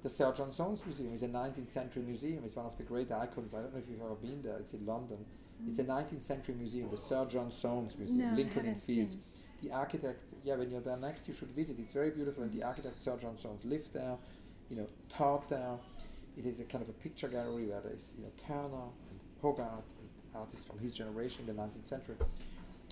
the Sir John Soane's Museum is a 19th century museum. It's one of the great icons. I don't know if you've ever been there. It's in London. It's a mm. 19th century museum, the Sir John Soane's Museum, No, Lincoln haven't Fields. seen. The architect, yeah, when you're there next, you should visit. It's very beautiful, and the architect Sir John Soanes lived there, you know, taught there. It is a kind of a picture gallery where there's, you know, Turner and Hogarth and artists from his generation in the 19th century.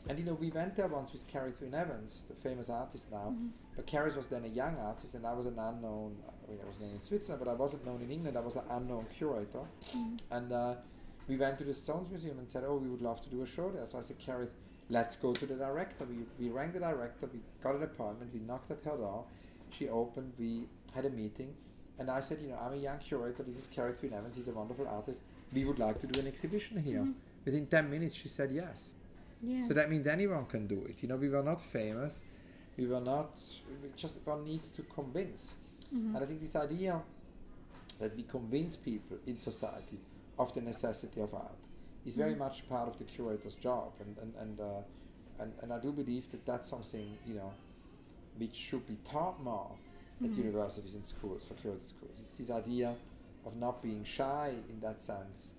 And you know, we went there once with Cerith Wyn Evans, the famous artist now. Mm-hmm. But Cerith was then a young artist, and I was an unknown. I mean, I was known in Switzerland, but I wasn't known in England. I was an unknown curator. Mm-hmm. And uh, we went to the Soane's Museum and said, "Oh, we would love to do a show there." So I said, "Cerith, let's go to the director." We we rang the director. We got an appointment. We knocked at her door. She opened. We had a meeting, and I said, "You know, I'm a young curator. This is Cerith Wyn Evans. He's a wonderful artist. We would like to do an exhibition here." Mm-hmm. Within ten minutes, she said yes. Yeah. So that means anyone can do it. You know, we were not famous. We were not. We just one needs to convince. Mm-hmm. And I think this idea that we convince people in society of the necessity of art is very Mm-hmm. much part of the curator's job. And and and, uh, and and I do believe that that's something you know which should be taught more at Mm-hmm. universities and schools for curator schools. It's this idea of not being shy in that sense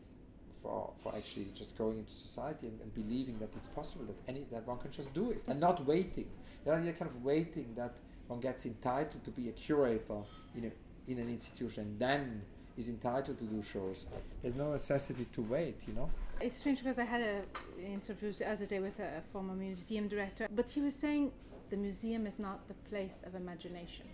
for, for actually just going into society and, and believing that it's possible that any that one can just do it and not waiting. The idea kind of waiting that one gets entitled to be a curator in a, in an institution and then is entitled to do shows. There's no necessity to wait, you know. It's strange because I had an interview the other day with a former museum director, but he was saying the museum is not the place of imagination.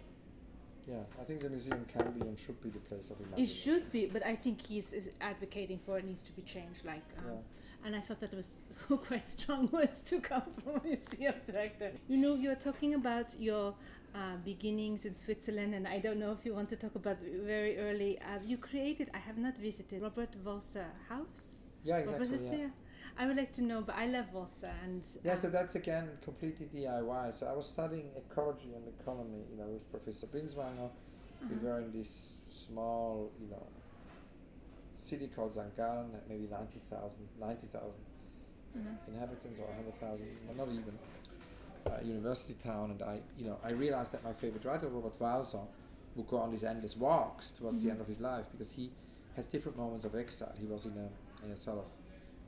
Yeah, I think the museum can be and should be the place of imagination. It should be, but I think he's is advocating for it needs to be changed. Like, um, Yeah. and I thought that was quite strong words to come from a museum director. You know, you're talking about your uh, beginnings in Switzerland, and I don't know if you want to talk about very early. Uh, you created. I have not visited Robert Walser House. Yeah, exactly. let's Yeah. I would like to know, but I love Walser and Yeah, uh, so that's again completely DIY. So I was studying ecology and economy, you know, with Professor Binswanger. We Uh-huh. were in this small, you know, city called. Gallen, maybe 90,000 90,000 Mhm. inhabitants or 100,000, well, not even, uh, university town. And I, you know, I realized that my favorite writer, Robert Walser, would go on these endless walks towards the Mhm. end of his life because he has different moments of exile. He was in a, in a sort of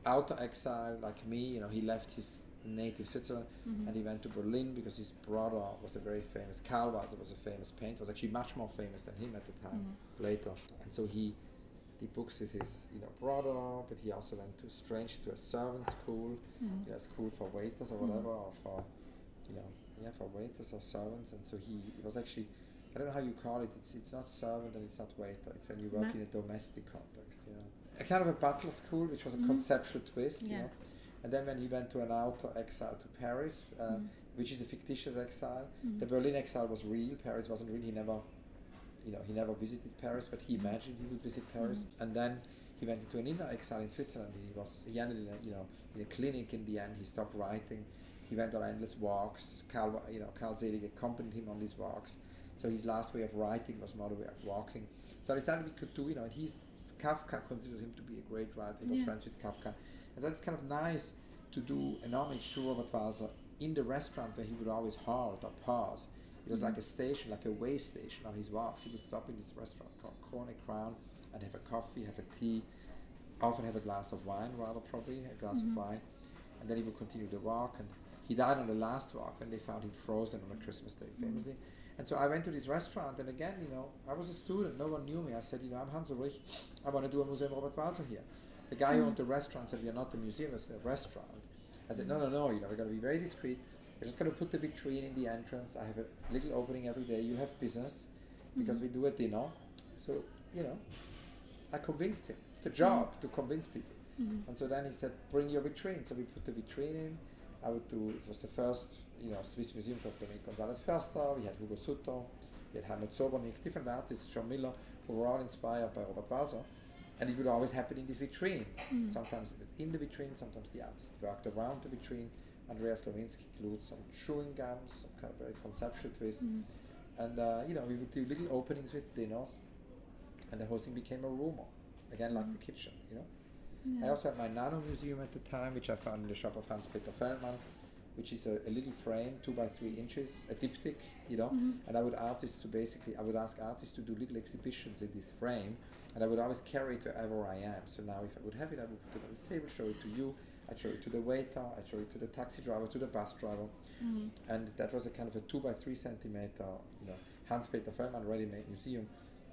outer exile like me, you know, he left his native Switzerland Mhm. and he went to Berlin because his brother was a very famous, Karl Walser was a famous painter, was actually much more famous than him at the time Mhm. later. And so he did books with his, you know, brother, but he also went to strange to a servant school, Mhm. you know, school for waiters or Mhm. whatever, or for, you know, yeah, for waiters or servants. And so he, he was actually, I don't know how you call it. It's it's not servant and it's not waiter. It's when you work No. in a domestic context. You know, a kind of a butler school, which was a Mhm. conceptual twist. You know, and then when he went to an outer exile to Paris, uh, Mhm. which is a fictitious exile. Mhm. The Berlin exile was real. Paris wasn't real. He never, you know, he never visited Paris, but he Mhm. imagined he would visit Paris. Mhm. And then he went into an inner exile in Switzerland. He was he ended in a you know in a clinic. In the end, he stopped writing. He went on endless walks. Carl, you know, Carl Seelig accompanied him on these walks. So his last way of writing was more the way of walking. So I decided we could do, you know, and he's Kafka considered him to be a great writer. He was Yeah. friends with Kafka, and so it's kind of nice to do an homage to Robert Walser in the restaurant where he would always halt or pause. It was Mhm. like a station, like a way station on his walks. He would stop in this restaurant called Corner Crown and have a coffee, have a tea, often have a glass of wine, rather probably a glass Mhm. of wine, and then he would continue the walk. And he died on the last walk when they found him frozen on a Christmas day, Mhm. famously. And so I went to this restaurant, and again, you know, I was a student. No one knew me. I said, you know, I'm Hans Ulrich. I want to do a Museum Robert Walser here. The guy who Mhm. owned the restaurant said, we are not the museum, it's the restaurant. I said, no, no, no, you know, we're going to be very discreet. We're just going to put the vitrine in the entrance. I have a little opening every day. You have business because Mhm. we do a dinner. So, you know, I convinced him. It's the job to convince people. Mhm. And so then he said, bring your vitrine. So we put the vitrine in. I would do, it was the first, you know, Swiss Museum of Dominique Gonzalez Foerster. We had Hugo Suter. We had Helmut Sobernik, different artists, John Miller, who were all inspired by Robert Walser. And it would always happen in this vitrine. Mhm. Sometimes in the vitrine, sometimes the artist worked around the vitrine. Andreas Lewinsky glued some chewing gums, some kind of very conceptual twist. Mhm. And, uh, you know, we would do little openings with dinners. And the whole thing became a room, again, like the kitchen, you know. I also had my nano museum at the time, which I found in the shop of Hans Peter Feldmann, which is a, a little frame, two by three inches, a diptych, you know. Mhm. And I would artists to basically, I would ask artists to do little exhibitions in this frame, and I would always carry it wherever I am. So now, if I would have it, I would put it on this table, show it to you. I'd show it to the waiter. I'd show it to the taxi driver, to the bus driver, Mhm. and that was a kind of a two by three centimeter, you know, Hans Peter Feldmann ready-made museum.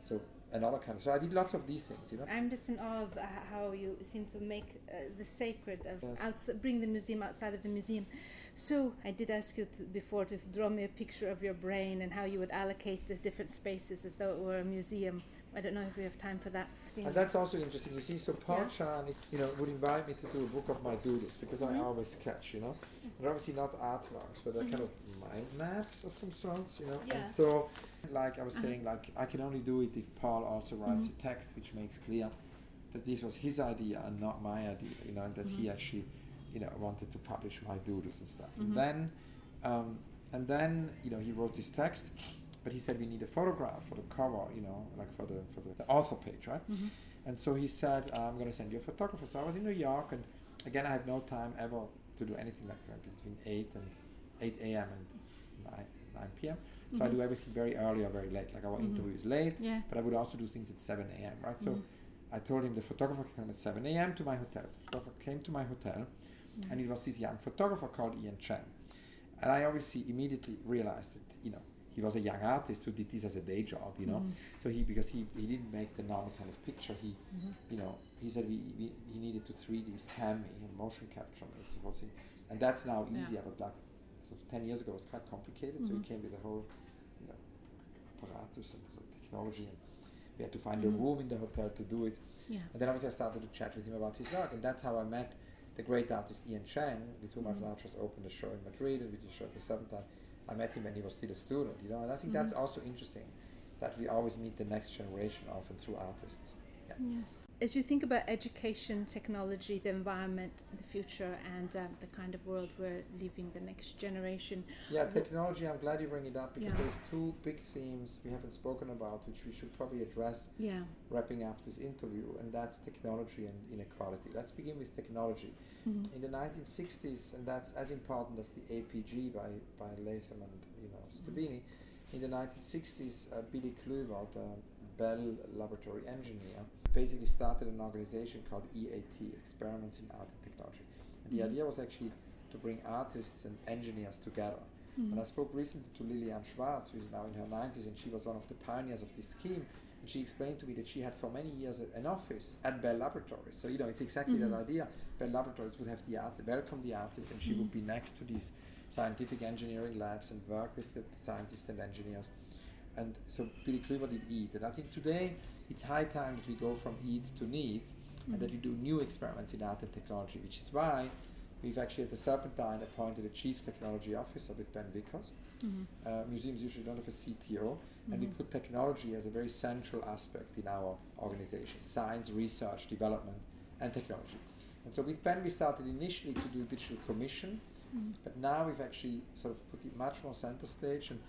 So another kind of. So I did lots of these things, you know. I'm just in awe of uh, how you seem to make uh, the sacred of Yes. outs- bring the museum outside of the museum. So I did ask you to, before to draw me a picture of your brain and how you would allocate the different spaces as though it were a museum. I don't know if we have time for that. And that's also interesting. You see, so Paul Yeah. Chan, you know, would invite me to do a book of my doodles because I Mhm. always sketch, you know. They're obviously not artworks, but they're kind of mind maps of some sorts, you know. Mm-hmm. Yeah. And so, like I was Uh-huh. saying, like I can only do it if Paul also writes Mhm. a text which makes clear that this was his idea and not my idea, you know, and that he Mhm. actually, you know, wanted to publish my doodles and stuff. Mhm. And then, um, and then, you know, he wrote this text. But he said we need a photograph for the cover, you know, like for the for the, the author page, right? Mhm. And so he said, I'm going to send you a photographer. So I was in New York, and again, I have no time ever to do anything like that between 8 and 8 a.m. and 9, 9 p.m. So I Mhm. do everything very early or very late. Like our Mhm. interview is late, Yeah. but I would also do things at 7 a.m., right? So Mhm. I told him the photographer can come at 7 a.m. to my hotel. So the photographer came to my hotel, and it was this young photographer called Ian Cheng. And I obviously immediately realized that, you know, he was a young artist who did this as a day job, you know. Mhm. So he, because he, he didn't make the normal kind of picture, he, Mhm. you know, he said we, we he needed to 3D scan me and motion capture me. And that's now Yeah. easier, but like so 10 years ago it was quite complicated. So Mhm. he came with a whole, you know, apparatus and the technology. And we had to find Mhm. a room in the hotel to do it. Yeah. And then obviously I started to chat with him about his work. And that's how I met the great artist Ian Cheng, with whom I've Mhm. now just opened a show in Madrid and we did a show at the seventh time. I met him when he was still a student, you know, and I think that's Mhm. also interesting that we always meet the next generation often through artists. Yeah. Yes. As you think about education, technology, the environment, the future, and um, the kind of world we're leaving the next generation. Yeah, technology. I'm glad you bring it up because Yeah. there's two big themes we haven't spoken about, which we should probably address Yeah. wrapping up this interview, and that's technology and inequality. Let's begin with technology. Mhm. In the 1960s, and that's as important as the APG by, by Latham and you know Steveni. In the 1960s, uh, Billy Klüver, the Bell Laboratory engineer, basically started an organization called EAT, Experiments in Art and Technology. And the Mhm. idea was actually to bring artists and engineers together. Mhm. And I spoke recently to Lillian Schwartz, who is now in her 90s, and she was one of the pioneers of this scheme. And she explained to me that she had for many years an office at Bell Laboratories. So, you know, it's exactly Mhm. that idea. Bell Laboratories would have the art, welcome the artist, and she would be next to these scientific engineering labs and work with the scientists and engineers. And so Billy Klüver did EAT. And I think today it's high time that we go from EAT to NEAT and that we do new experiments in art and technology, which is why we've actually at the Serpentine appointed a chief technology officer with Ben Vickers. Mhm. Uh, museums usually don't have a CTO, and we Mhm. put technology as a very central aspect in our organization science, research, development, and technology. And so with Ben, we started initially to do digital commission, Mhm. but now we've actually sort of put it much more center stage, and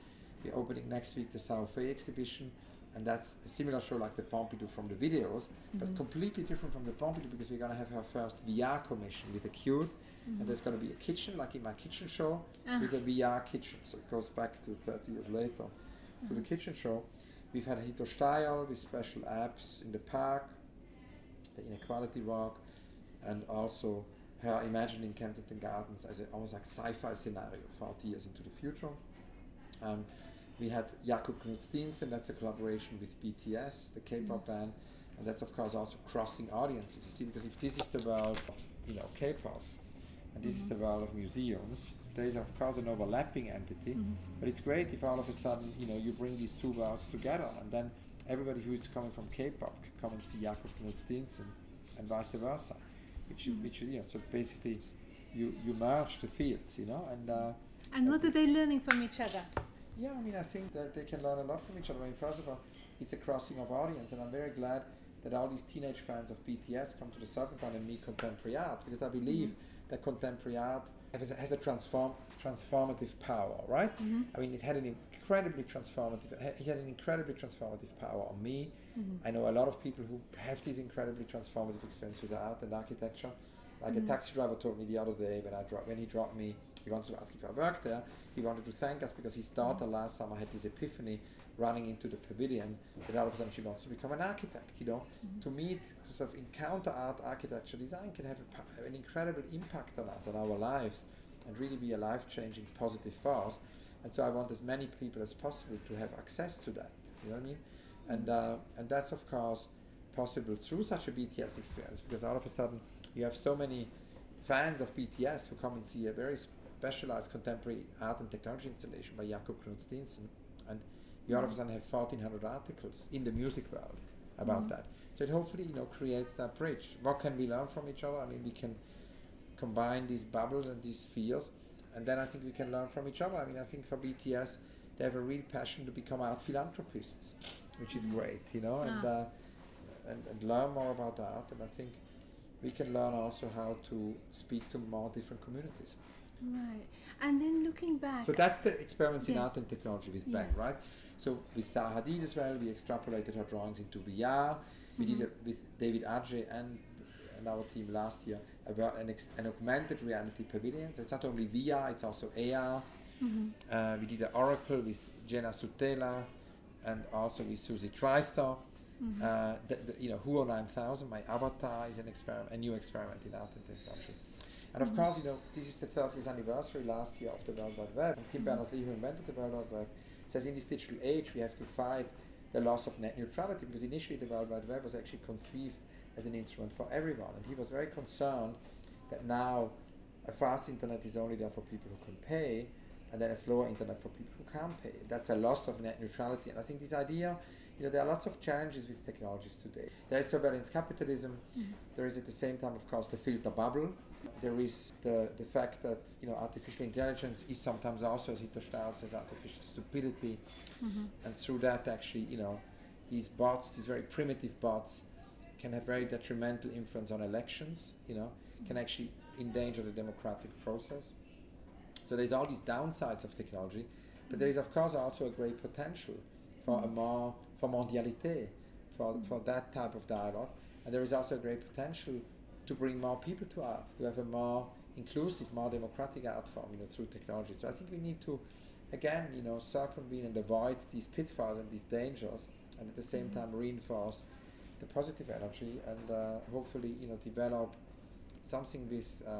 we're opening next week the Sao Fe exhibition. And that's a similar show like the Pompidou from the videos, but Mhm. completely different from the Pompidou because we're going to have our first VR commission with a Cute, Mhm. and there's going to be a kitchen, like in my kitchen show, Ah. with a VR kitchen. So it goes back to 30 years later to the kitchen show. We've had a Hito Steyerl with special apps in the park, the inequality walk, and also her imagining Kensington Gardens as a, almost like sci-fi scenario 40 years into the future. Um, we had Jakob Kudsk-Steensen, that's a collaboration with BTS, the K-pop band, and that's of course also crossing audiences. You see, because if this is the world of you know K-pop, and this is the world of museums, there's of course an overlapping entity, Mhm. but it's great if all of a sudden you know you bring these two worlds together, and then everybody who is coming from K-pop can come and see Jakob Kudsk-Steensen, and vice versa, which you, Mhm. which you know so basically you you merge the fields, you know, and. Uh, And what are they learning from each other? Yeah, I mean, I think that they can learn a lot from each other. I mean, first of all, it's a crossing of audience, and I'm very glad that all these teenage fans of BTS come to the Serpentine and meet contemporary art, because I believe that contemporary art has a- transform transformative power, right? Mhm. I mean, it had an incredibly transformative. It had an incredibly transformative power on me. Mhm. I know a lot of people who have this incredibly transformative experience with art and architecture. Like a Mhm. taxi driver told me the other day when I dro- when he dropped me, he wanted to ask if I worked there. He wanted to thank us because his daughter mm. last summer had this epiphany running into the pavilion that all of a sudden she wants to become an architect. You know, mm-hmm. to meet, to sort of encounter art, architecture, design can have a, an incredible impact on us, on our lives, and really be a life-changing positive force. And so I want as many people as possible to have access to that. You know what I mean? Mm-hmm. And uh, and that's of course possible through such a BTS experience because all of a sudden you have so many fans of BTS who come and see a very specialized contemporary art and technology installation by Jakob Kudsk-Steensen, and you all of a sudden have 1,400 articles in the music world about Mhm. that. So it hopefully you know creates that bridge. What can we learn from each other? I mean, we can combine these bubbles and these spheres, and then I think we can learn from each other. I mean, I think for BTS, they have a real passion to become art philanthropists, which is great, you know, and, Ah. uh, and and learn more about art. And I think we can learn also how to speak to more different communities. Right. And then looking back. So that's the experiments in art and technology with Ben, Yes. right? So with Zaha Hadid as well, we extrapolated her drawings into VR. We did Mhm. it with David Adjaye and, and our team last year about an, ex- an augmented reality pavilion. So it's not only VR, it's also AR. Mhm. Uh, we did an Oracle with Jenna Sutela and also with Susie Tristar. Mhm. Uh, the, the, you know, Huo 9000, my avatar, is an experiment, a new experiment in art and technology. And of Mhm. course, you know, this is the 30th anniversary last year of the World Wide Web. And Tim Mhm. Berners-Lee, who invented the World Wide Web, says in this digital age we have to fight the loss of net neutrality because initially the World Wide Web was actually conceived as an instrument for everyone. And he was very concerned that now a fast internet is only there for people who can pay, and then a slower internet for people who can't pay. That's a loss of net neutrality. And I think this idea, you know, there are lots of challenges with technologies today. There is surveillance capitalism. Mhm. There is at the same time, of course, the filter bubble. There is the, the fact that you know artificial intelligence is sometimes also, as Hito Steyerl says, artificial stupidity, Mhm. and through that, actually, you know, these bots, these very primitive bots, can have very detrimental influence on elections, you know, can mm-hmm. actually endanger the democratic process. So there's all these downsides of technology, but there is of course also a great potential for a mm-hmm. more for mondialité, for, mm-hmm. for that type of dialogue. And there is also a great potential to bring more people to art, to have a more inclusive, more democratic art form, you know, through technology. So I think we need to, again, you know, circumvene and avoid these pitfalls and these dangers, and at the same time reinforce the positive energy and uh, hopefully, you know, develop something with uh,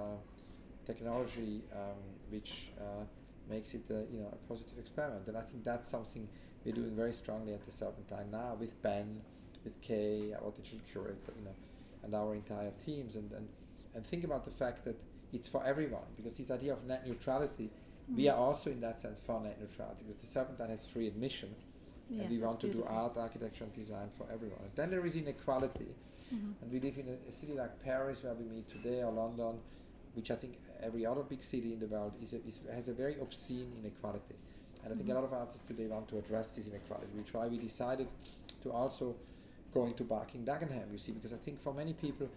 technology um, which uh, makes it, a, you know, a positive experiment. And I think that's something we're doing very strongly at the Serpentine now with Ben, with Kay, our digital curator, you know, and our entire teams. And, and, and think about the fact that it's for everyone because this idea of net neutrality, mm-hmm. we are also in that sense for net neutrality because the Serpentine has free admission. Yes, and we want to beautiful. do art, architecture, and design for everyone. And then there is inequality. Mm-hmm. And we live in a, a, city like Paris, where we meet today, or London, which I think every other big city in the world is, a, is has a very obscene inequality. And I think mm-hmm. a lot of artists today want to address this inequality. We try. We decided to also go into Barking Dagenham. You see, because I think for many people,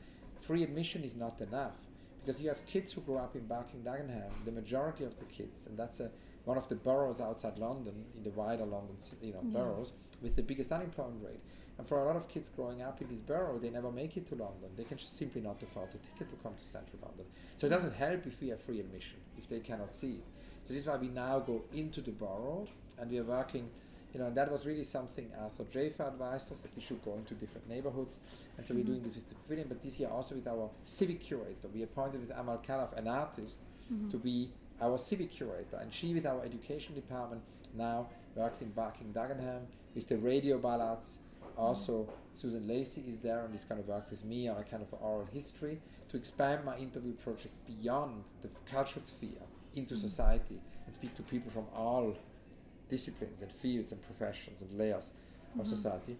free admission is not enough. Because you have kids who grow up in Barking Dagenham, the majority of the kids, and that's a, one of the boroughs outside London, in the wider London, you know, yeah. boroughs with the biggest unemployment rate. And for a lot of kids growing up in this borough, they never make it to London. They can just simply not afford a ticket to come to central London. So it doesn't help if we have free admission, if they cannot see it. So this is why we now go into the borough and we are working, you know, and that was really something Arthur Jafa advised us that we should go into different neighborhoods. And so mm-hmm. we're doing this with the pavilion, but this year also with our civic curator. We appointed with Amal Khalaf, an artist, mm-hmm. to be our civic curator. And she, with our education department, now works in Barking Dagenham with the radio ballads. Also, mm-hmm. Susan Lacy is there and is kind of work with me on a kind of oral history to expand my interview project beyond the cultural sphere into mm-hmm. society and speak to people from all disciplines and fields and professions and layers mm-hmm. of society.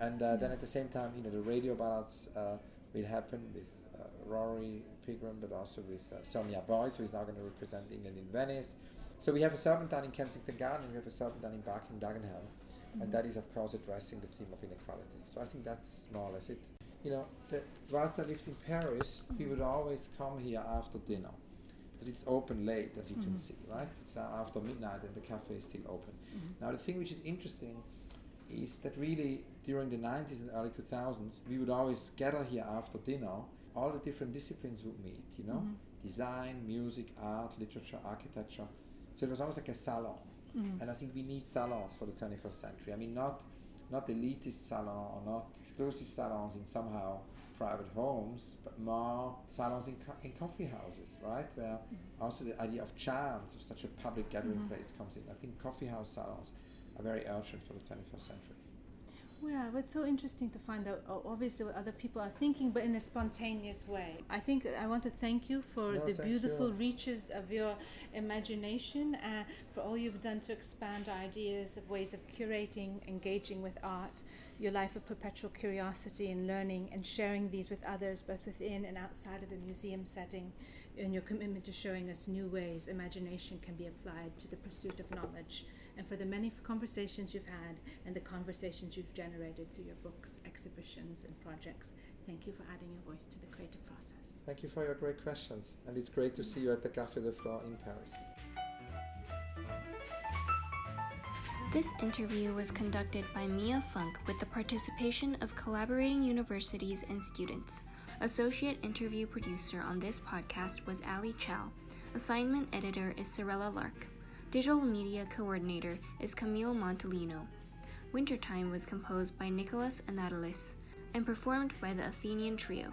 And uh, then at the same time, you know, the radio ballads uh, will happen with uh, Rory Pilgrim, but also with uh, Sonia Boyce, who is now going to represent England in Venice. So we have a Serpentine in Kensington Garden, and we have a Serpentine in Barking Dagenham, mm-hmm. and that is, of course, addressing the theme of inequality. So I think that's more or less it. You know, the, whilst I lived in Paris, mm-hmm. we would always come here after dinner because it's open late, as you mm-hmm. can see, right? It's uh, after midnight and the cafe is still open. Mm-hmm. Now, the thing which is interesting is that really during the 90s and early 2000s, we would always gather here after dinner. All the different disciplines would meet, you know, mm-hmm. design, music, art, literature, architecture. So it was almost like a salon. Mm-hmm. And I think we need salons for the 21st century. I mean, not not elitist salon or not exclusive salons in somehow private homes, but more salons in, co- in coffee houses, right? Where mm-hmm. also the idea of chance of such a public gathering mm-hmm. place comes in. I think coffee house salons are very urgent for the 21st century. Yeah, but it's so interesting to find out obviously what other people are thinking, but in a spontaneous way. I think I want to thank you for no, the beautiful you. reaches of your imagination, uh, for all you've done to expand ideas of ways of curating, engaging with art, your life of perpetual curiosity and learning, and sharing these with others, both within and outside of the museum setting, and your commitment to showing us new ways imagination can be applied to the pursuit of knowledge and for the many conversations you've had and the conversations you've generated through your books, exhibitions, and projects. Thank you for adding your voice to the creative process. Thank you for your great questions, and it's great to see you at the Café de Flore in Paris. This interview was conducted by Mia Funk with the participation of collaborating universities and students. Associate interview producer on this podcast was Ali Chow. Assignment editor is Sorella Lark. Digital media coordinator is Camille Montalino. Wintertime was composed by Nicholas Anatolis and performed by the Athenian Trio.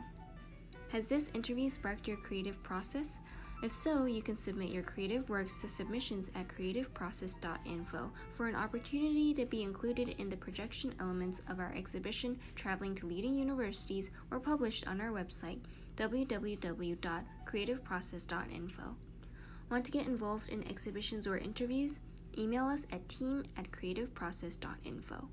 Has this interview sparked your creative process? If so, you can submit your creative works to submissions at creativeprocess.info for an opportunity to be included in the projection elements of our exhibition Traveling to Leading Universities or published on our website www.creativeprocess.info. Want to get involved in exhibitions or interviews? Email us at team at creativeprocess.info.